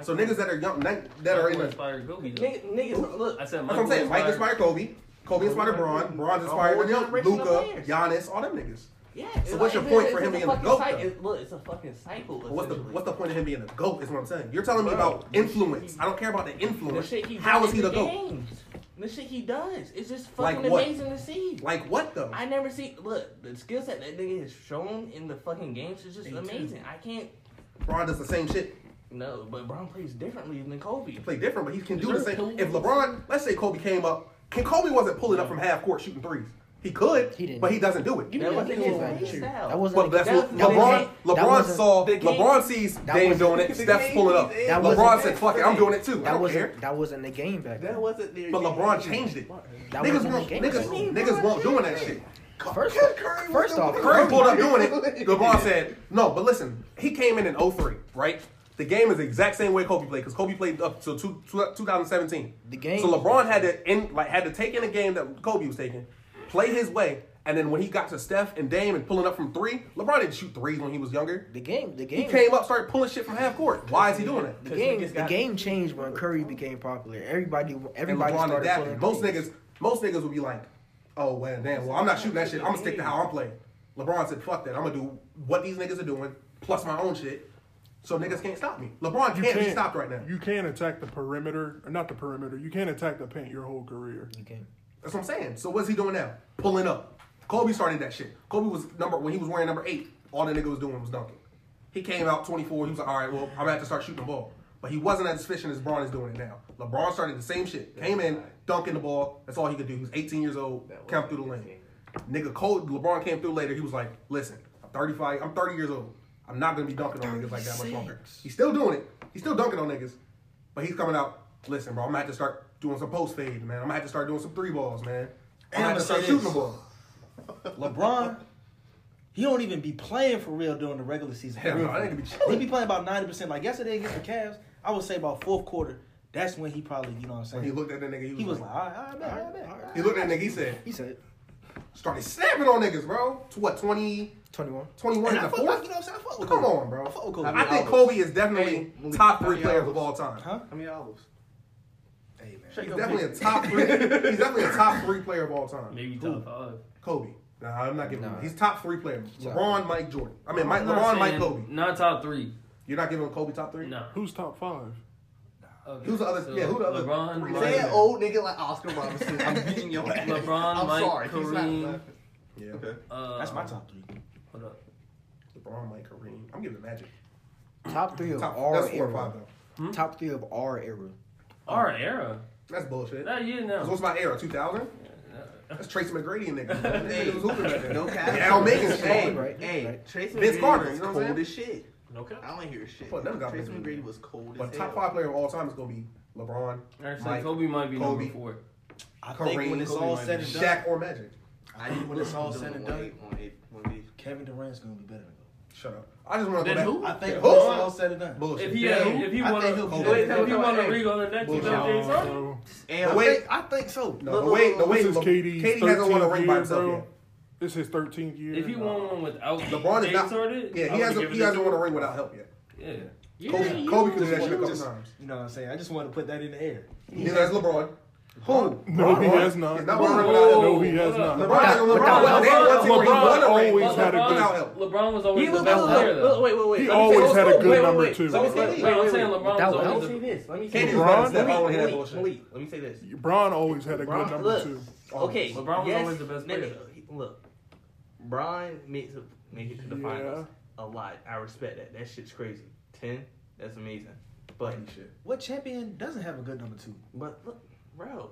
So niggas that are young, that are in the Kobe. Niggas, look. I said Mike, I'm saying. Mike inspired Kobe. Kobe inspired LeBron. LeBron inspired Luka, Giannis, all them niggas. Yeah. So what's your point for him being the goat? Look, it's a fucking cycle. What's the what's the point of him being a goat? Is what I'm saying. You're telling me about influence. I don't care about the influence. How is he the, the goat? The shit he does, it's just fucking like amazing to see. Like what though? I never see. Look, the skill set that nigga has shown in the fucking games is just Me amazing. Too. I can't. LeBron does the same shit. No, but LeBron plays differently than Kobe. He play different, but he can do the same. If LeBron, let's say Kobe came up, can Kobe wasn't pulling up from half court shooting threes. He could, he didn't. but he doesn't do it. You know what? his. That wasn't. But LeBron. LeBron saw. LeBron sees Dame doing it. Steph's pulling up. LeBron said, "Fuck it, I'm doing it too." That wasn't. That wasn't the game back then. That wasn't. But LeBron changed it. Niggas won't. Niggas. Niggas won't doing that shit. First, Curry first off, Curry pulled up doing it. <laughs> LeBron said, "No, but listen, he came in in 03, right? The game is the exact same way Kobe played because Kobe played up till two, two, 2017. The game. So LeBron had to in, like had to take in a game that Kobe was taking play his way. And then when he got to Steph and Dame and pulling up from three, LeBron didn't shoot threes when he was younger. The game, the game. He came up, started pulling shit from half court. Why is he doing it? The game, the game changed when Curry became popular. Everybody, everybody and LeBron started. Most niggas, most niggas would be like, "Oh well, damn. Well, I'm not shooting that shit. I'm gonna stick to how I'm playing." LeBron said, "Fuck that. I'm gonna do what these niggas are doing, plus my own shit." So niggas can't stop me. LeBron can't, can't be stopped right now. You can't attack the perimeter, or not the perimeter. You can't attack the paint your whole career. You can't. That's what I'm saying. So what's he doing now? Pulling up. Kobe started that shit. Kobe was number when he was wearing number eight. All the nigga was doing was dunking. He came out 24. He was like, all right, well, I'm gonna have to start shooting the ball. But he wasn't as efficient as LeBron is doing it now. LeBron started the same shit. Came in, dunking the ball. That's all he could do. He was 18 years old. Come through the lane. Nigga, Cole, LeBron came through later. He was like, listen, I'm 35. I'm 30 years old. I'm not gonna be dunking on niggas like that much longer. He's still doing it. He's still dunking on niggas. But he's coming out. Listen, bro, I'm gonna have to start doing some post fade, man. I'm gonna have to start doing some three balls, man. I'm And gonna have I'ma start shooting the ball. <laughs> LeBron, he don't even be playing for real during the regular season. Hell no, I real. think he be chilling. He be playing about ninety percent. Like yesterday against the Cavs, I would say about fourth quarter. That's when he probably, you know what I'm saying. When he looked at that nigga, he was, He was like, like, all right, all right, man, all right, man, all right. he looked at that nigga, he said, He said, started snapping on niggas, bro. To what, 20, 21. 21 and in I the fuck, like, fourth? you know what I'm saying? I fuck with Come Kobe. on, bro. I fuck with Kobe. I think Kobe is definitely Hey, top three players of all time. Huh? How many albums? Hey, man. He's definitely a top three. he's definitely a top three player of all time. Maybe top five. Kobe. Nah, I'm not giving him. He's top three player. LeBron, Mike Jordan. I mean, Mike, I'm LeBron, Mike, Kobe. Not top three. You're not giving Kobe top three. No. Who's top five? Okay. Who's the other- yeah, who the other LeBron, three Mike. Say an old nigga like Oscar Robinson. <laughs> I'm beating your ass. LeBron, I'm Mike, sorry. He's not Kareem. Yeah. Okay. Uh, That's my top three. Hold up. LeBron, Mike, Kareem. I'm giving Magic. Top three of Top, our that's four or era. five though. Top three of our era. Our era. That's bullshit. That year 'Cause now. What's my era? 2000. That's Tracy McGrady and niggas. man. <laughs> Hey, Niggas was hooping back then. no cap. Al Megan shit. Hey, Right, hey, right. Tracy Vince McGrady Carter, was you know what cold as shit. No cap. I don't hear shit. Well, them got Tracy McGrady McGrady. was cold as But top five player of all time is gonna be LeBron, Actually, Mike, Kobe might be Kobe. number four. I think when it's Kobe all said and done, Shaq, or Magic. I think when it's all said and one done, eight, one eight, one eight. Kevin Durant's gonna be better than Kobe. Shut up. I just want to go Then back. who? I think Yeah. when it's Who? all said and done. Bullshit. If he Yeah, if he I want think to, he'll be if he want to re on the next Bullshit. two, James And The I way- think, I think so. No, Look, the way look, the way This is Le- KD's KD hasn't won a 13th ring by himself bro. yet. this is his 13th year. If he won one without LeBron is not. Harden, Yeah, he hasn't. He hasn't won a ring without help yet. Yeah. Kobe, Kobe could do that Just shit a couple times. You know what I'm saying? I just wanted to put that in the air. Neither has LeBron. Who? No, he has not. Not won a ring Whoa. without help. No, he has not. LeBron hasn't won a ring LeBron- without help. He LeBron always had a good. LeBron was always the best player though. wait, wait, wait. He always had a good number two. Let me say Wait, this. wait, I'm saying LeBron was was- always Let me the say this. Let me say this. LeBron? best. I don't want to hear that Malik, bullshit. Malik, let me say this. Bron always had a good number two. Oh, okay, LeBron was always the best no, no, player. Look, Bron makes it make it to the finals a lot. I respect that. That shit's crazy. Ten, that's amazing. But What champion doesn't have a good number two? but look, bro,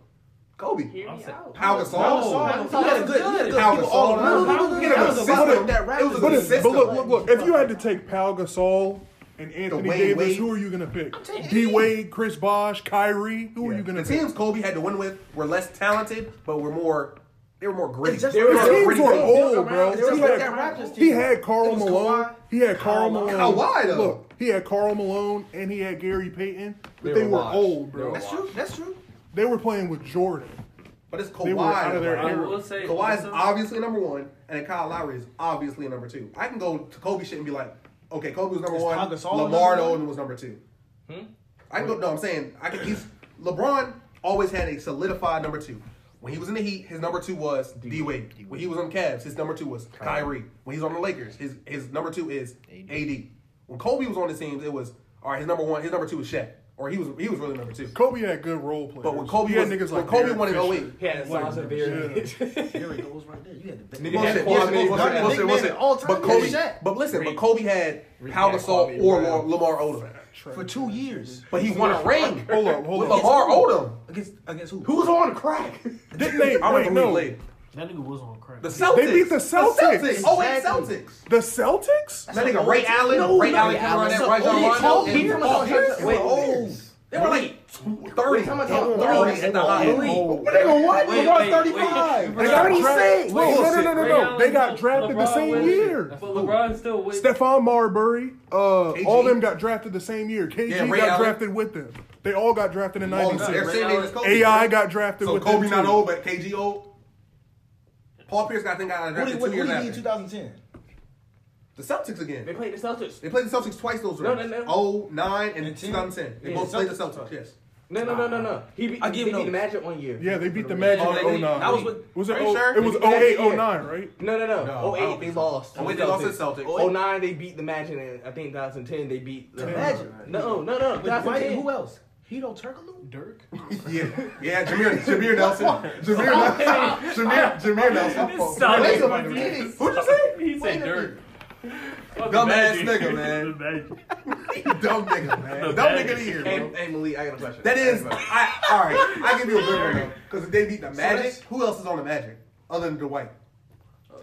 Kobe. hear I'm me out. Pau Gasol. He had a good. He had a good. Pau people all Gasol. around. He no. had a But good- it- that it was Raptors a But, good if, but look, system. look, look. If you had to take Pau Gasol and Anthony Dwyane Davis, Wade. who are you gonna pick? D Wade, Chris Bosh, Kyrie. Who are you gonna the pick? teams Kobe had to win with were less talented, but were more. They were more gritty. It's just They were that. Teams were old, bro. He like had, that he had Karl Malone. Kawhi. He had Karl Malone. Kawhi, though. Look, he had Karl Malone and he had Gary Payton, but They they, were were old, bro. That's true. That's true. They were playing with Jordan. But it's They Kawhi. were out of their bro. I era. will say Kawhi is also- obviously number one, and then Kyle Lowry is obviously number two. I can go to Kobe shit and be like, okay, Kobe was number Is one. Pau Gasol Lamar number one? Odom was number two. Hmm? I can go. No, I'm saying I can. He's LeBron always had a solidified number two. When he was in the Heat, his number two was D Wade. When he was on the Cavs, his number two was Kyrie. When he's on the Lakers, his his number two is AD. When Kobe was on the teams, it was all right. His number one, his number two was Shaq, or he was he was really number two. Kobe had good role players. But when Kobe he had was niggas when like Kobe Derek won in 08, He had a Like, size. Barry. Goes right there. You had the Nigga Bullshit, had bullshit, Kwame bullshit, Brown. bullshit, Big bullshit. man all time But Kobe, Shaq. but listen, but Kobe had Rick Pau Gasol or Brown. Lamar Odom. for two years But he won a ring Hold up, hold with. Lamar Odom. against against who? Who's on crack? Didn't they? <laughs> I Wait, remember who he no. played. That nigga was on crack. The Celtics. They beat the Celtics. Oh wait, Celtics. The Celtics? That nigga Ray Allen. No, Ray no, Allen came around that right So Rondo. He and was Paul old. Pierce. Wait, old. They were like 30. Wait, how much- 30 at the high. Malik. Oh, Nigga, what? Wait, LeBron's wait, 35. They got 36. drafted. Wait, no, no, no, no, no. They got still- drafted the same year. But LeBron still wins. Stephon Marbury, uh, KG. all them got drafted the same year. KG Yeah, got Allen. drafted with them. They all got drafted in '96. saying they was Kobe. AI got drafted So with Kobe them not old, but KG old. Paul Pierce got I think got drafted two years after. in 2010? The Celtics again. They played the Celtics. They played the Celtics twice those no. No, no, no. 09 and, and 2010. They yeah, both the played the Celtics, yes. No, no, no, no, no. He beat, I give they beat the Magic one year. Yeah, they beat the oh, Magic oh, in 09. That was with, was it, o, sure? it was 08, 09, right? No, no, no. no 08, they lost. Oh, wait, they lost to the Celtics. 09, they beat the Magic, and I think 2010, they beat the Magic. No, no, no. 2010. Who else? Hedo Turkoglu? Dirk? yeah, yeah, Jameer, Jameer Nelson. Jameer Nelson. Jameer, Jameer Nelson. Who'd you say? He said Dirk. <laughs> Dumb nigga, man. Dumb nigga, man. Dumb nigga of the year, bro. Hey, hey, Malik, I got a question. That is, I, all right, I give you a good one, though. Because if they beat the Magic, who else is on the Magic other than Dwight?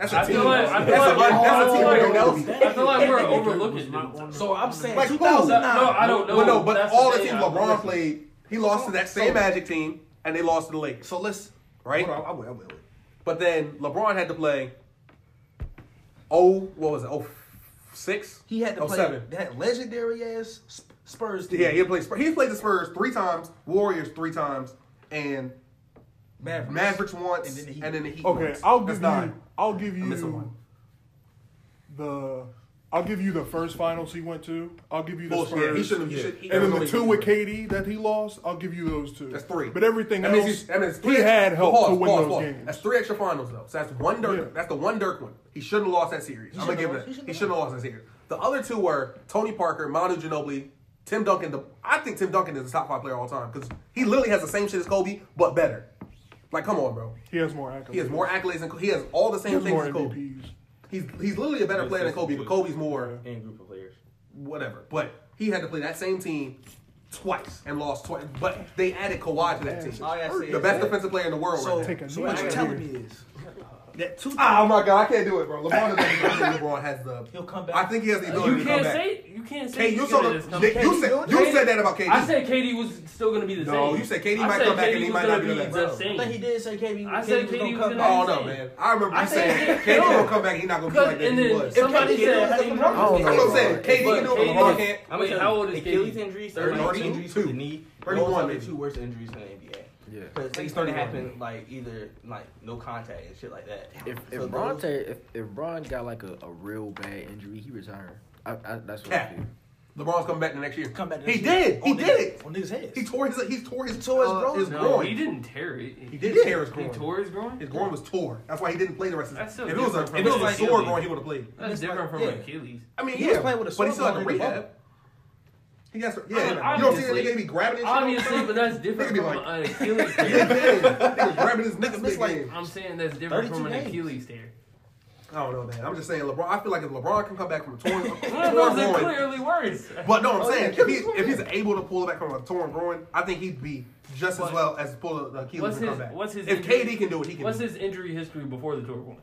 That's a I team. feel like, I feel that's like, a, that's a team like, I feel like we're overlooking. So I'm saying like 2009. No, I don't know. Well, no, but that's all the, teams LeBron played, he lost to that same so, Magic team, and they lost to the Lakers. So let's right. Hold on, I will, I will. But then LeBron had to play. Oh, what was it? Oh, six. He had to oh, play seven. that legendary ass Spurs team. Yeah, he played. He played the Spurs three times, Warriors three times, and Mavericks, Mavericks once, and then the Heat. And then the Heat okay, once. I'll give That's you. Nine. I'll give you the. I'll give you the first finals he went to. I'll give you the first. Spurs. He should, he should- and then the two with KD that he lost. I'll give you those two. That's three. But everything that else, that means three he had help pause, to win pause, those pause. games. That's three extra finals though. So that's one Dirk. Yeah. That's the one Dirk one. He shouldn't have lost that series. I'm gonna give it. He shouldn't have lost that series. The other two were Tony Parker, Manu Ginobili, Tim Duncan. The, I think Tim Duncan is the top five player of all time because he literally has the same shit as Kobe, but better. Like, come on, bro. He has more accolades. He has more accolades than He has all the same things more as Kobe. MVPs. He's he's literally a better player than Kobe, but Kobe's more in group of players. Whatever. But he had to play that same team twice and lost twice. But they added Kawhi to that team. Oh, yeah, see, the best defensive player in the world. So, right so what you're telling me is that two. Ah, oh my god, I can't do it, bro. LeBron, is, LeBron has the. <laughs> He'll come back. I think he has the uh, ability to come back. Say, you can't say. You, so, you, said, you said that about KD. I said KD was still gonna be the same. No, you said KD might come back and he might not be the same. I think he did say KD. I said KD was oh, gonna. come back. Oh no, man. I remember you saying KD gonna come back. He's not gonna be like that. He was. Somebody said. I'm just saying KD can do it. LeBron can't. I mean, how old is KD? Achilles injury, thirty-two, knee. one, two worst injuries yeah, because things started happening like either like no contact and shit like that. If if Bron those... if, if Bron got like a, a real bad injury, he retired. I, I, that's what yeah. I feel. LeBron's coming back the next year. Come back. he year. did. He on did niggas, it on his head. He tore his. He tore his. He tore his, uh, his no, groin. He didn't tear it. He, he did, tear his groin. He tore his groin. His groin was tore. That's why he didn't play the rest of the season. If it was a, if it was like sore groin, he would have played. That's, that's different like, from yeah. Achilles. I mean, he yeah, was playing with a but he still had to rehab. He got some, yeah. You don't see that nigga be grabbing his Obviously, but that's different from like, an Achilles <laughs> tear. yeah, nigga grabbing his nigga, like. I'm saying that's different from an games. Achilles tear. I don't know, man. I'm just saying, LeBron. I feel like if LeBron can come back from a torn, <laughs> torn groin, clearly worse. But no, I'm oh, saying if, he, if he's able to pull back from a torn groin, I think he'd be just as well as pull the Achilles what's his, comeback. What's his if injury, KD can do it, he can. What's his injury history before the torn groin?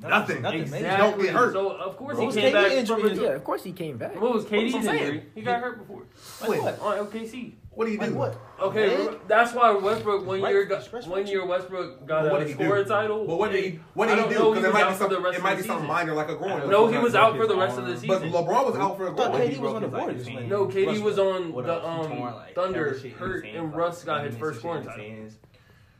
Nothing. Nothing. Exactly. Don't get hurt. So of course he came back. Injury, yeah, of course he came back. What was KD's injury? He got hurt before. Like Wait. what? On OKC. What do you do? What? okay, Red? that's why Westbrook one year got one year Westbrook got a scoring do? title. But what did he what did he do? Because it might be some it might be something minor like a groin. No, he was out for the rest of the season. But LeBron was out for a groin. Was on the No, KD was on the um, Thunder hurt and Russ got his first scoring title.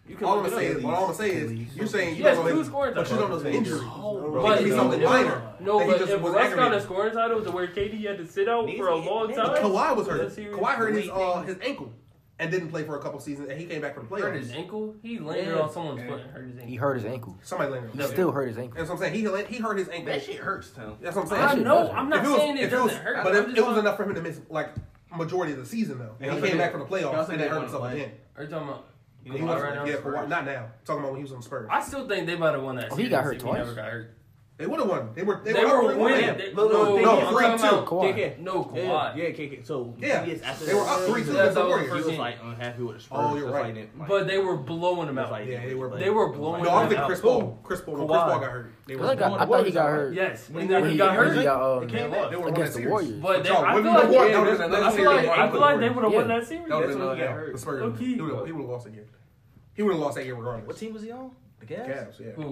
You can all I'm saying, what I'm saying is, you're saying you has two scoring titles, but you don't know his injury. But- it could be minor. No, that but if was Russ got a scoring title, to where KD had to sit out for a long time. Kawhi was hurt. Kawhi hurt his uh, his ankle and didn't play for a couple seasons, and he came back from the hurt his ankle. He landed on someone's foot and hurt his ankle. He hurt his ankle. Somebody landed on He still hurt his ankle. That's what I'm saying. He he hurt his ankle. That shit hurts, Tim. That's what I'm saying. I That know. I'm not saying it doesn't was, hurt, but it, was enough for him to miss like majority of the season though. And he came back from the playoffs and it hurt himself again. Are you talking about he, he was, yeah, for, not now. I'm talking about when he was on Spurs. I still think they might have won that. Oh, he got hurt twice. He never got hurt. They would have won. They were. They, They were, were winning. They- Look, no, no, three two. about Kawhi. KK. No, Kawhi. Yeah, yeah, KK. So Yeah. yes, after They were up three two against the That's the Warriors. He was like unhappy with the oh, Spurs. Oh, you're right. like- But they were blowing them out. Yeah, they were- They were blowing No, I'm them. Chris Paul. Chris Paul. Chris Paul got hurt. They I were. I- thought he got hurt. Yes, When he got hurt. He got, uh, They were running against the. Warriors. But I feel like, have won. Another I feel like, I feel like they would have won that series. That would've uh, he got hurt. The Spurs. He would have lost again. He would have lost that game regardless. What team was he on? The Cavs. Cavs. Yeah.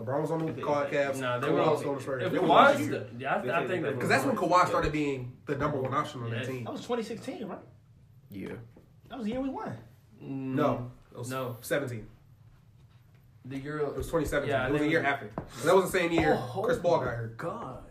LeBron was on the Cavs. Cavs. Nah, they Kawhi were was on the Spurs. If They would've lost Kawhi, again. yeah, I, I think that Because that's when Kawhi started being the number one option on that team. That was 2016, right? Yeah. That was the year we won. Mm, no, it was No. 17. The year It was 2017. Yeah, it was a think year it after. And that was the same year Oh, Chris Paul oh got hurt. God.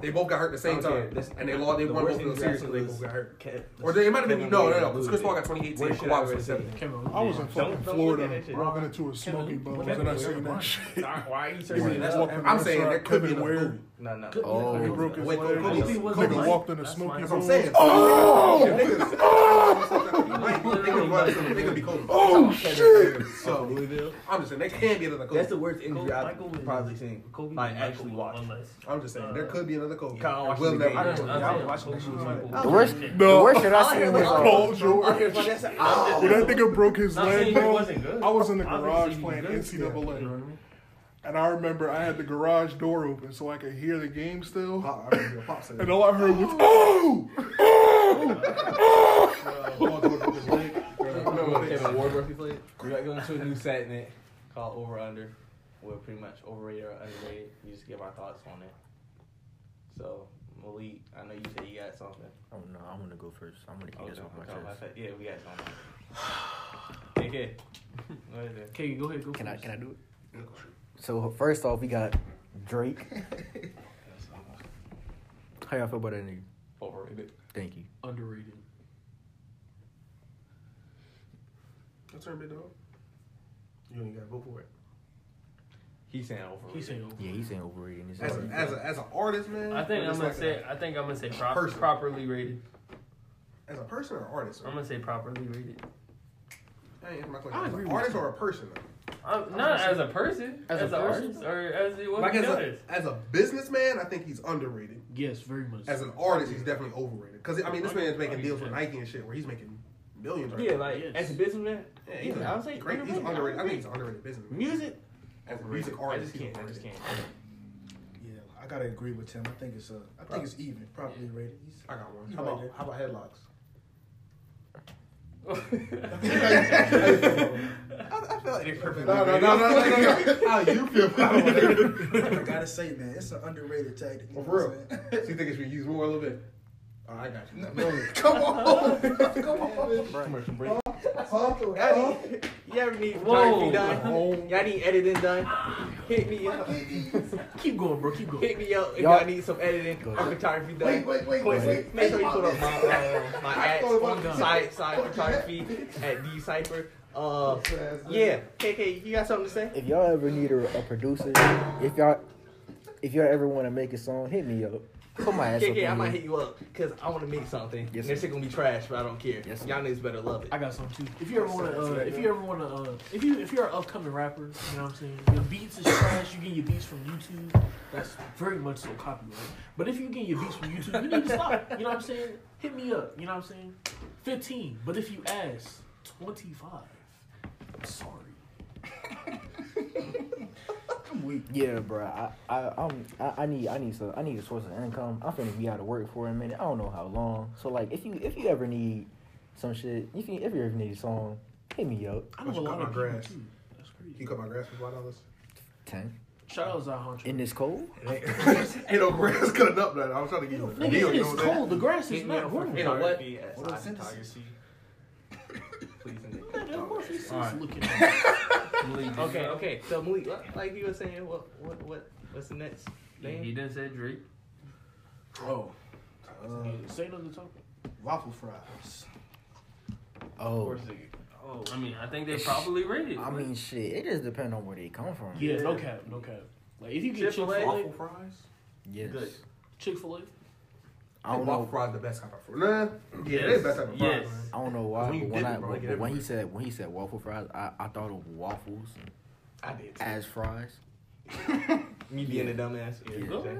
They both got hurt at the same I time, This- and they lost. They the won both of the series I because they both got hurt. Ke- Or they it might have been no, no, no. Because Chris losing. Paul got 2018. Kawhi I was ever seen. 2017. I was in fucking Florida at walking into a smoky Kevin- bones and I Durant, seen bro. that shit. Why are you saying that? I'm saying there could be Kevin another Ware. Kobe. No, no. Oh. He broke his Wait, leg. Kobe- Kobe- Kobe was Nigga like- walked in a That's smoky fine. That's what I'm saying. Oh! Niggas- Right, niggas run some- They could be Kobe. Oh shit! So Louisville. I'm just saying they can be another Kobe. That's the worst injury I've Michael is- probably seen. Kobe Like was actually Michael, watched. Unless. I'm just saying there could be another Kobe. Kinda watching We'll the never game. I know. didn't. Yeah, I was I watching watching that shit. Michael. The worst, Okay. the No. worst shit I All I seen heard was was, uh, Paul George. I heard that's oh. When <laughs> that nigga broke his Not saying leg, he bro, wasn't good. I was in the Obviously, garage he playing good. NCAA. You know what I mean? And I remember I had the garage door open so I could hear the game still. Pop- I remember your pop said And all I heard was, oh! Oh! Paul George broke his leg. Remember Kevin Ware roughly played? We got going to a new segment called Over Under. We're pretty much overrated or underrated. We just give our thoughts on it. So, Malik, I know you said you got something. Oh no, I'm gonna go first. I'm gonna Oh, get this no, off my chest. that. Yeah, we got something. AK. What is? Okay, go ahead. Go Can I can I do it? So first off, we got Drake. <laughs> How y'all feel about that nigga? Overrated. Thank you. Underrated. That's her big dog. You ain't got to vote for it. He's saying overrated. He's saying over. Yeah, he's saying overrated. He's As, a, as, a, as an artist, man. I think I'm gonna like say. I think I'm gonna say prop, properly rated. as a person or artist. I'm gonna say properly rated. That ain't my question. I As agree an with artist you. or a person? though? I'm, not as a person, As as, a person? artist, or as it what Like he as a, does. as a businessman, I think he's underrated. Yes, very much. As an artist, he's definitely overrated. Because I mean, this man's making deals with Nike and shit, where he's making millions. Right Yeah, now. like Yes. as a businessman, yeah, he's yeah, I a would say great. He's underrated. underrated. I think he's an underrated businessman. music. as a music I artist, just can't. I just can't. Yeah, I gotta agree with Tim. I think it's uh, I think it's even, properly rated. He's, I got one. How about how about headlocks? I, feel like they're perfectly. No, no, no, no, no, no, no. How you feel? I gotta say, man, it's an underrated tactic. For real. So you think it should be used more a little bit? Oh, I got you. saying? Come on, come on. Commercial break. Huh? Y'all need, <laughs> you ever need Whoa. photography done? Y'all need editing done? Hit me up. Keep going, bro. Keep going. Hit me up if Y'all- y'all need some editing or photography done. Wait, wait, wait, wait, wait. Make sure you put up my uh, <laughs> my at One side side photography at D Cipher. Uh, yeah, KK, you got something to say? If y'all ever need a, a producer, if y'all if y'all ever want to make a song, hit me up. Put my ass up. I in might here. hit you up because I want to make something. Yes, and this sir. shit gonna be trash, but I don't care. Yes, sir. y'all niggas better love it. I got some too. If you ever want to, uh, if you ever want to, uh, if you if you're an upcoming rapper, you know what I'm saying. Your beats is trash. You get your beats from YouTube. That's very much so copyright. But if you get your beats from YouTube, you need to stop. You know what I'm saying? Hit me up. You know what I'm saying? Fifteen. But if you ask twenty five, <laughs> I'm sorry. Yeah, bro. I I I'm, I I need I need some I need a source of income. I'm finna be out of work for a minute. I don't know how long. So like, if you if you ever need some shit, if you if you ever need a song, hit me up. I know Why a you lot cut of my people grass? too. That's You crazy. cut my grass for five dollars. Ten Shout out Zahon. in this cold. <laughs> Ain't no grass <laughs> cutting up that. I was trying to get you a Nigga, deal. it You is know what I'm saying? cold. The grass is Hit me not up for growing. you know what? Photosynthesis. <laughs> Please, nigga. Man, of course he's Alright. looking at Malik, Okay, okay. So Malik, like- like you were saying, what what what what's the next He, name? he didn't say Drake. Oh, uh, Say another topic. waffle fries. Oh, Or is it- Oh, I mean, I think they properly rated. I mean shit. It just depends on where they come from. Yeah, no cap, no cap. Like if you get Chick Chick-fil-A? Waffle fries. Yes. Good. Chick Fil A, I don't waffle know. fries the best type of fries. Nah. Yeah, Yes. they the best type of fries. Yes. I don't know why, When but when dip I it, bro, but when he said when he said waffle fries, I, I thought of waffles I did. too. as fries. <laughs> Me being a dumbass. Yeah. Yeah. okay.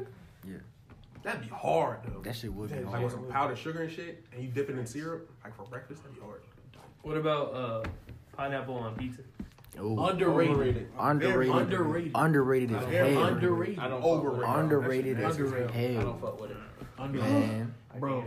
That'd be hard though. That shit would be hard. Like with some powdered sugar and shit, and you dip it in syrup, like for breakfast, that'd be hard. What about uh, pineapple on pizza? Ooh, underrated, underrated, underrated, underrated as Very hell. underrated, I don't Overrated. it. Underrated That's as underrated. I don't fuck with it. underrated. Man, Bro,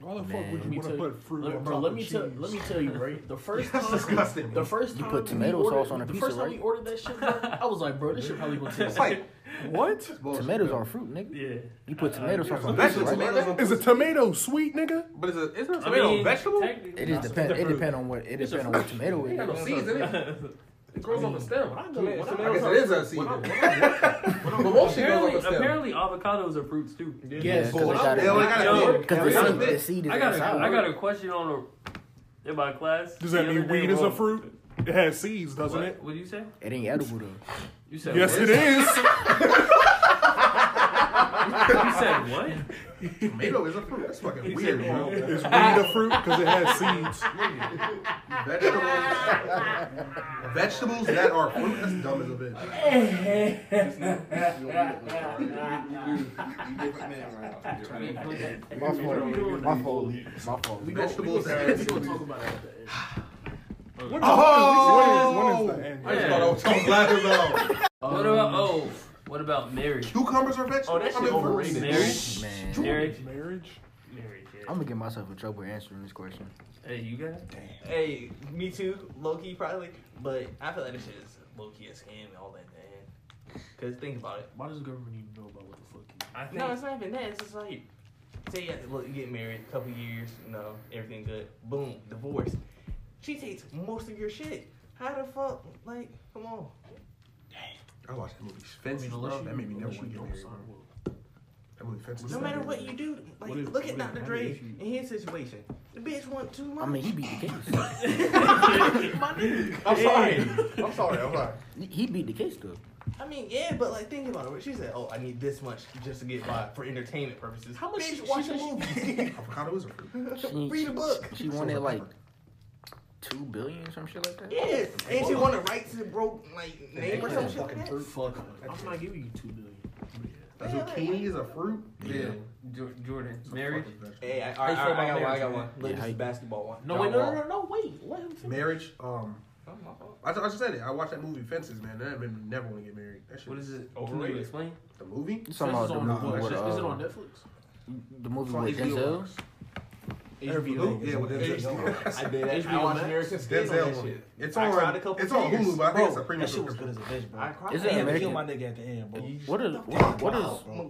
Why the fuck would you me want tell to put fruit let, on bro, let me tell let me tell you right. The <laughs> first That's time, disgusting. the first You time put tomato ordered- sauce on a the pizza, first time right? we ordered that shit, bro, <laughs> I was like, bro, this shit probably gonna taste like What? <laughs> tomatoes are fruit, nigga. Yeah. You put tomato I sauce on Vegetable pizza, right? Is a tomato sweet, nigga? But is it isn't a I tomato mean, vegetable? technically- It just depend. It depend on what. It It's depend on what tomato it got no is. seeds in it. It grows on the stem. When I go, Tomato- when I, I guess it is a seed. when I, when I when I But most shit goes Apparently, off stem. apparently avocados are fruits too. Yeah, because Bull- they got they only got Yo, a bit. Because They the, seed- the bit. seed is I got a, got a question on a in my class. Does that mean weed is a fruit? It has seeds, doesn't What? it? What do you say? It ain't edible though. You said Yes, what? it is. <laughs> You said what? Tomato is a fruit. That's fucking He weird, bro. Is weed a fruit? Because it has seeds. Vegetables, vegetables that are fruit. That's dumb as a bitch. My fault. My fault. My fault. Vegetables we and go, we seeds. gonna talk about it at the end. Oh! When is the oh! end? I just thought I was talking black about What about oh? What about marriage? cucumbers are vegetables. Oh, that I shit mean, overrated. Marriage? Man, Marriage? Marriage? Marriage. Yeah. I'm gonna get myself in trouble answering this question. Hey, you got it? Hey, me too, low key probably, but I feel like this shit is low key a scam and all that. Man, cause think about it. Why does the government need to know about what the fuck you? I think. No, it's not even that. It's just like, say, you, look, you get married, a couple years, you know, everything good. Boom, divorce. She takes most of your shit. How the fuck? Like, come on. I watched that movie I Fences, mean, bro. you, That made me never want to get married. sign bro. That movie Fences. No matter what you do, like, What look at what Dr. Dre if in his situation. The bitch want too much. I mean, he beat the case. <laughs> <laughs> I'm sorry. I'm sorry. I'm sorry. He- he beat the case though. I mean, yeah, but like, think about it. She said, "Oh, I need this much just to get by for entertainment purposes." How much Bitch, she- watch she a movie. Avocado is a fruit. She, Read a book. She wanted like two billion or some shit like that. Yeah, and she want to write to the broke like name or some shit like that. Fuck. I'm not giving you two billion. A zucchini is a fruit. Yeah. Jo- Jordan, a marriage. Hey, I, I, How I, I about got one. I got one. Yeah, this how is you- basketball one. No, wait, no, no, no, no, wait. Let him finish. Marriage. Um, my fault. I, ju- I just said it. I watched that movie Fences, man. That made me never want to get married. That shit. What is it? Can Overrated. you explain? The movie? You talking about the movie with that's is it uh, on Netflix? the movie It's on with Denzel? Max. HBO. Yeah, with Denzel. I did. I, I watched American Skin Denzel one. It's on. cried It's on. Hulu, but I think it's a premium that shit was good as a bitch, bro. I cried. Is it Damn, they American? killed my nigga at the end, bro. What is what, what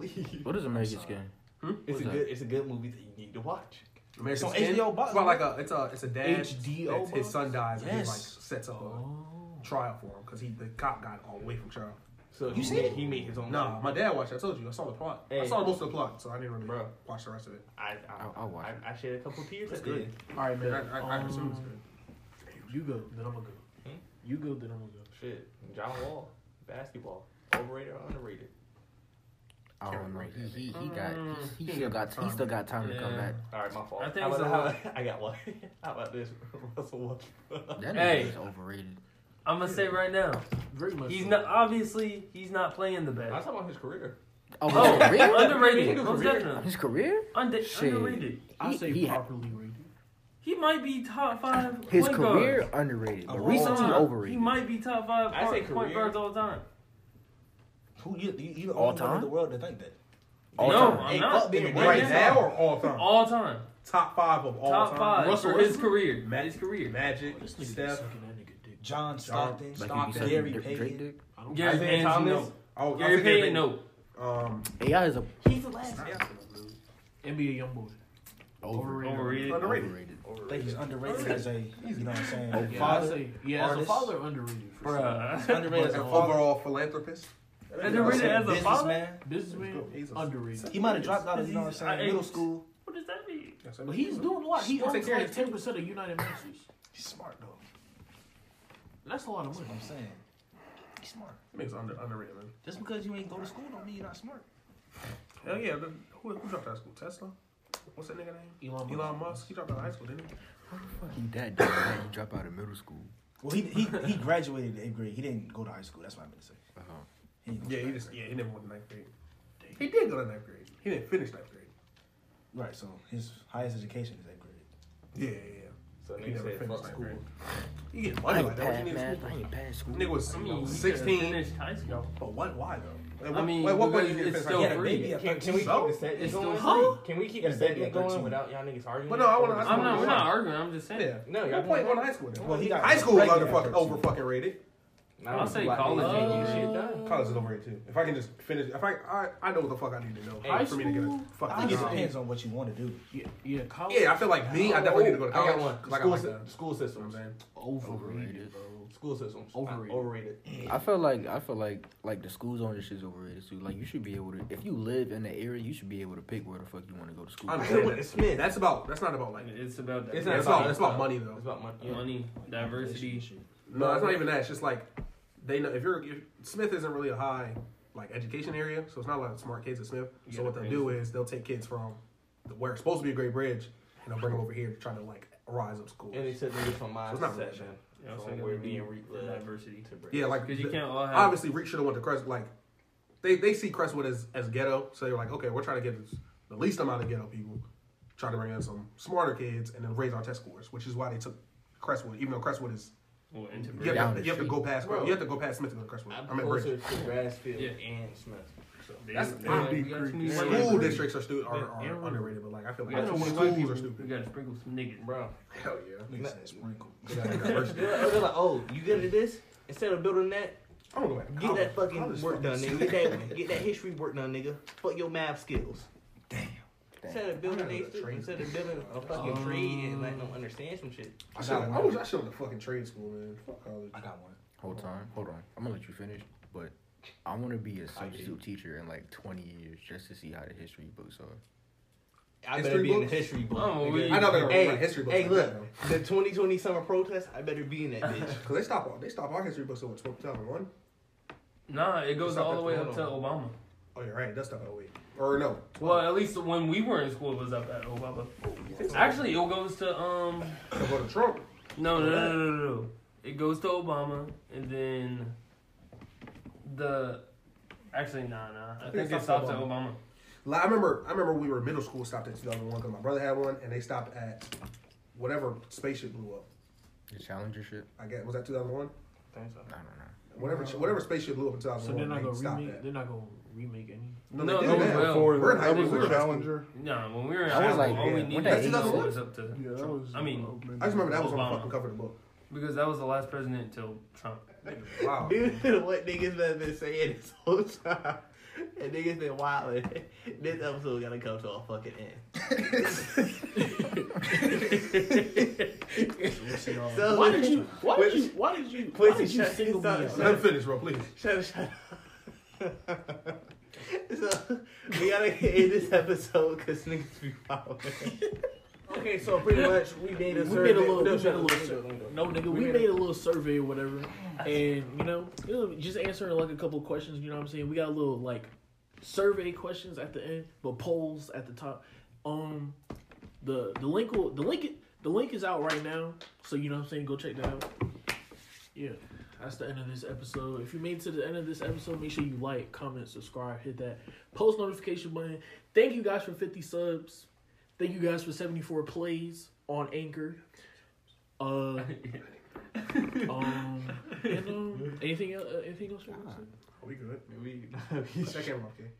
is what is American Skin? Hmm? It's a that? good. It's a good movie that you need to watch. American It's Skin. HBO Max, It's about like a. It's a. It's a dad. HBO that's- His son dies and he like sets up a Oh. trial for him because he the cop got all away from trial. So You he made, it? he made his own. Nah, my dad watched. it. I told you. I saw the plot. I saw most of the plot, so I didn't really Bro. watch the rest of it. I I, I'll- I'll watch I, I shed a couple tears. It's at the good. end. All right, Man, man. I, I, I assume it's Um, good. You go, then I'm gonna go. Hmm? You go, then I'm gonna go. Shit, John Wall, basketball, overrated or underrated? I don't know. He he, he got he, he still got he still got time to come back. All right, my fault. I think how about, so. how about- <laughs> I got one. <laughs> how about this, <laughs> Russell Westbrook? That Hey. is overrated. I'm gonna say right now, Very much. he's so. not obviously he's not playing the best. I'm best. talking about his career. Oh, Oh, his <laughs> career? underrated, His most career. definitely. His career? Unde- Shit. underrated. I He- say he ha- properly rated. He might be top five. His point career guards. underrated, but Of all recently time, overrated. He might be top five I say point, point career. guards all the time. Who you, you, you the All only one time? in the world to think that. All no, time. I'm Hey, not. being Right right now. now or all time? All time. Top five of all top time. five Russell for his Westbrook? career. Ma- his career. Magic, This nigga Steph. sucking that nigga. John Stockton, Like Stockton, sucking Gary Drake, Drake Payton. dick? I don't Gary Isaiah Payton, Thomas. no. Oh, Gary I think Payton, Payton. no. Um, AI is a He's the last. NBA youngboy. overrated. Overrated. underrated. Overrated. I think he's underrated as a, you know what I'm saying, Yeah, father. say yeah, as a father, underrated. For sure. Bruh. <laughs> He's underrated as An a father. overall philanthropist. Underrated as a father? businessman. Businessman, He's a- underrated. He might have dropped out of, you know what I'm saying, middle school. What does that mean? Yes, I But he's doing a lot. He owns like ten percent of United Masters. He's smart though. That's a lot of That's money. what I'm saying. He's smart. Niggas under, underrated, man. Just because you ain't go to school don't mean you're not smart. Hell yeah. The, who, who dropped out of school? Tesla? What's that nigga name? Elon Musk. Elon Musk. He dropped out of high school, didn't he? How the Fuck you that dumb man. You drop out of middle school. Well, he he he graduated eighth grade. He didn't go to high school. That's what I meant to say. Uh-huh. He didn't go Yeah, to he ninth just grade. yeah he never went to ninth grade. He did go to ninth grade. He didn't finish ninth grade. Right. So his highest education is eighth grade. Yeah, yeah, yeah. So nigga said fuck school. You get I money ain't like that. What you need school I ain't passed school. Nigga was I mean, sixteen. finished high school. But what? Why though? Like, I mean, like, what point because did it's still high He had a school? baby at Can, can we keep the set It's going? still Can we keep the Yes, set going without y'all niggas arguing? But no, I wanna- Or- I I'm not. We're not arguing. I'm just saying. Yeah. No, y'all point going going high school then? Well, he High school is under fucking over fucking rated. I'll say Black college niggas ain't getting getting shit shit done. College is overrated too. If I can just finish, if I I, I know what the fuck I need to know High for me to get a school? I fucking think it job. depends on what you want to do. Yeah, yeah, college. Yeah, I feel like me. I definitely need to go to oh, I college. got one. 'cause I School, got like sy- the, school you know systems. saying? overrated, Overrated. bro. school systems Overrated. overrated. I feel like I feel like like the school zone and shit's overrated too. Like you should be able to if you live in the area, you should be able to pick where the fuck you want to go to school. I I understand went to Smith. That's about. That's not about like. It's about It's It's, not about. about- It's about money though. It's about money. money, diversity. No, it's not even that. It's just like they know if you're if Smith isn't really a high like education area, so it's not a lot of smart kids at Smith. You So what they'll pay do is they'll take kids from the, where it's supposed to be a great bridge, and they'll bring them over here to try to like rise up school. And they took niggas from my So it's not really section. You know, From so where gotta me be and Reek the diversity. to Bridge. yeah, like Because you can't all have. obviously Reek should have went to Crestwood. Like they they see Crestwood as as ghetto, so they're like, okay, we're trying to get this, the least amount of ghetto people, try to bring in some smarter kids, and then raise our test scores, which is why they took Crestwood, even though Crestwood is well, into you have, Down to, the you have to go past Bro. you have to go past Smith to go to Crestwood. I'm I'm in closer Bridge. to Grassfield Yeah. and Smith. So That's- they- Ah, we Big Creek. some new Yeah. white School people. districts are stu- are, Yeah, are underrated, but like I feel We like got some schools white are stupid. You gotta sprinkle some niggas. bro. Hell yeah. Nigga said sprinkle. They got diversity. They're, they're like, oh, you good at this? Instead of building that, I don't go back to get college. that fucking work done, nigga. Get that, get that history work done, nigga. Fuck your math skills. Damn. Instead of building I gotta they go trade instead of building a fucking Um, trade and letting them understand some shit. I, should, I was I should have fucking trade school, man. Fuck college. I got one. Hold time, hold on. I'm gonna let you finish, but I want to be a substitute teacher in like 20 years just to see how the history books are. I History better be in books? the history book. Oh, nigga. I know they're Hey, write history books. hey, like look, that, the 2020 summer protest, I better be in that bitch. <laughs> Cause they stop all they stop our history books at 2001. Nah, it goes all the way up to Obama. Oh, you're right. That's stuff at 08. Or no. Well, at least when we were in school, it was up at Obama. Actually, it goes to um. to go to Trump. No, no, no, no, no, no. It goes to Obama, and then the. Actually, nah, nah. I think think it it stopped stops at at Obama. I remember. I remember we were in middle school. Stopped at 2001 because my brother had one, and they stopped at whatever spaceship blew up. The Challenger ship. I guess was that 2001. I don't know. Whatever whatever spaceship blew up in 2001. So 2001. they're not gonna stopped remake. They're not gonna remake any. No, No, they no, did that. well, Before We're in that, high was school. the Challenger. Nah, when we were in high school, like, all we needed that to was up to Yeah, that Trump. was. I mean, I just remember that was on Obama. the fucking cover of the book. because that was the last president until Trump. Wow. Dude, <laughs> what niggas been been saying this whole time. And niggas been wilding. This episode gotta come to a fucking end. so, <laughs> Why did you? Why did Wait, you? Why did you? Why did you single me out? Let him finish, bro. Please. Shut up, shut up. <laughs> so, we gotta end this episode because niggas be wilding. Okay, so pretty much we made a We survey. made a little. We made a little. let me do it, let me do it. No, nigga, We we made made a little survey or whatever, <laughs> and you know, it was just answering like a couple of questions. You know what I'm saying? We got a little like survey questions at the end, but polls at the top. Um, the the link will the link the link is out right now, so you know what I'm saying. Go check that out. Yeah, that's the end of this episode. If you made it to the end of this episode, make sure you like, comment, subscribe, hit that post notification button. Thank you guys for 50 subs. Thank you guys for 74 plays on Anchor. Uh, <laughs> um, and, um, anything else? Uh, anything else? Are we good? We, <laughs> Check in, okay.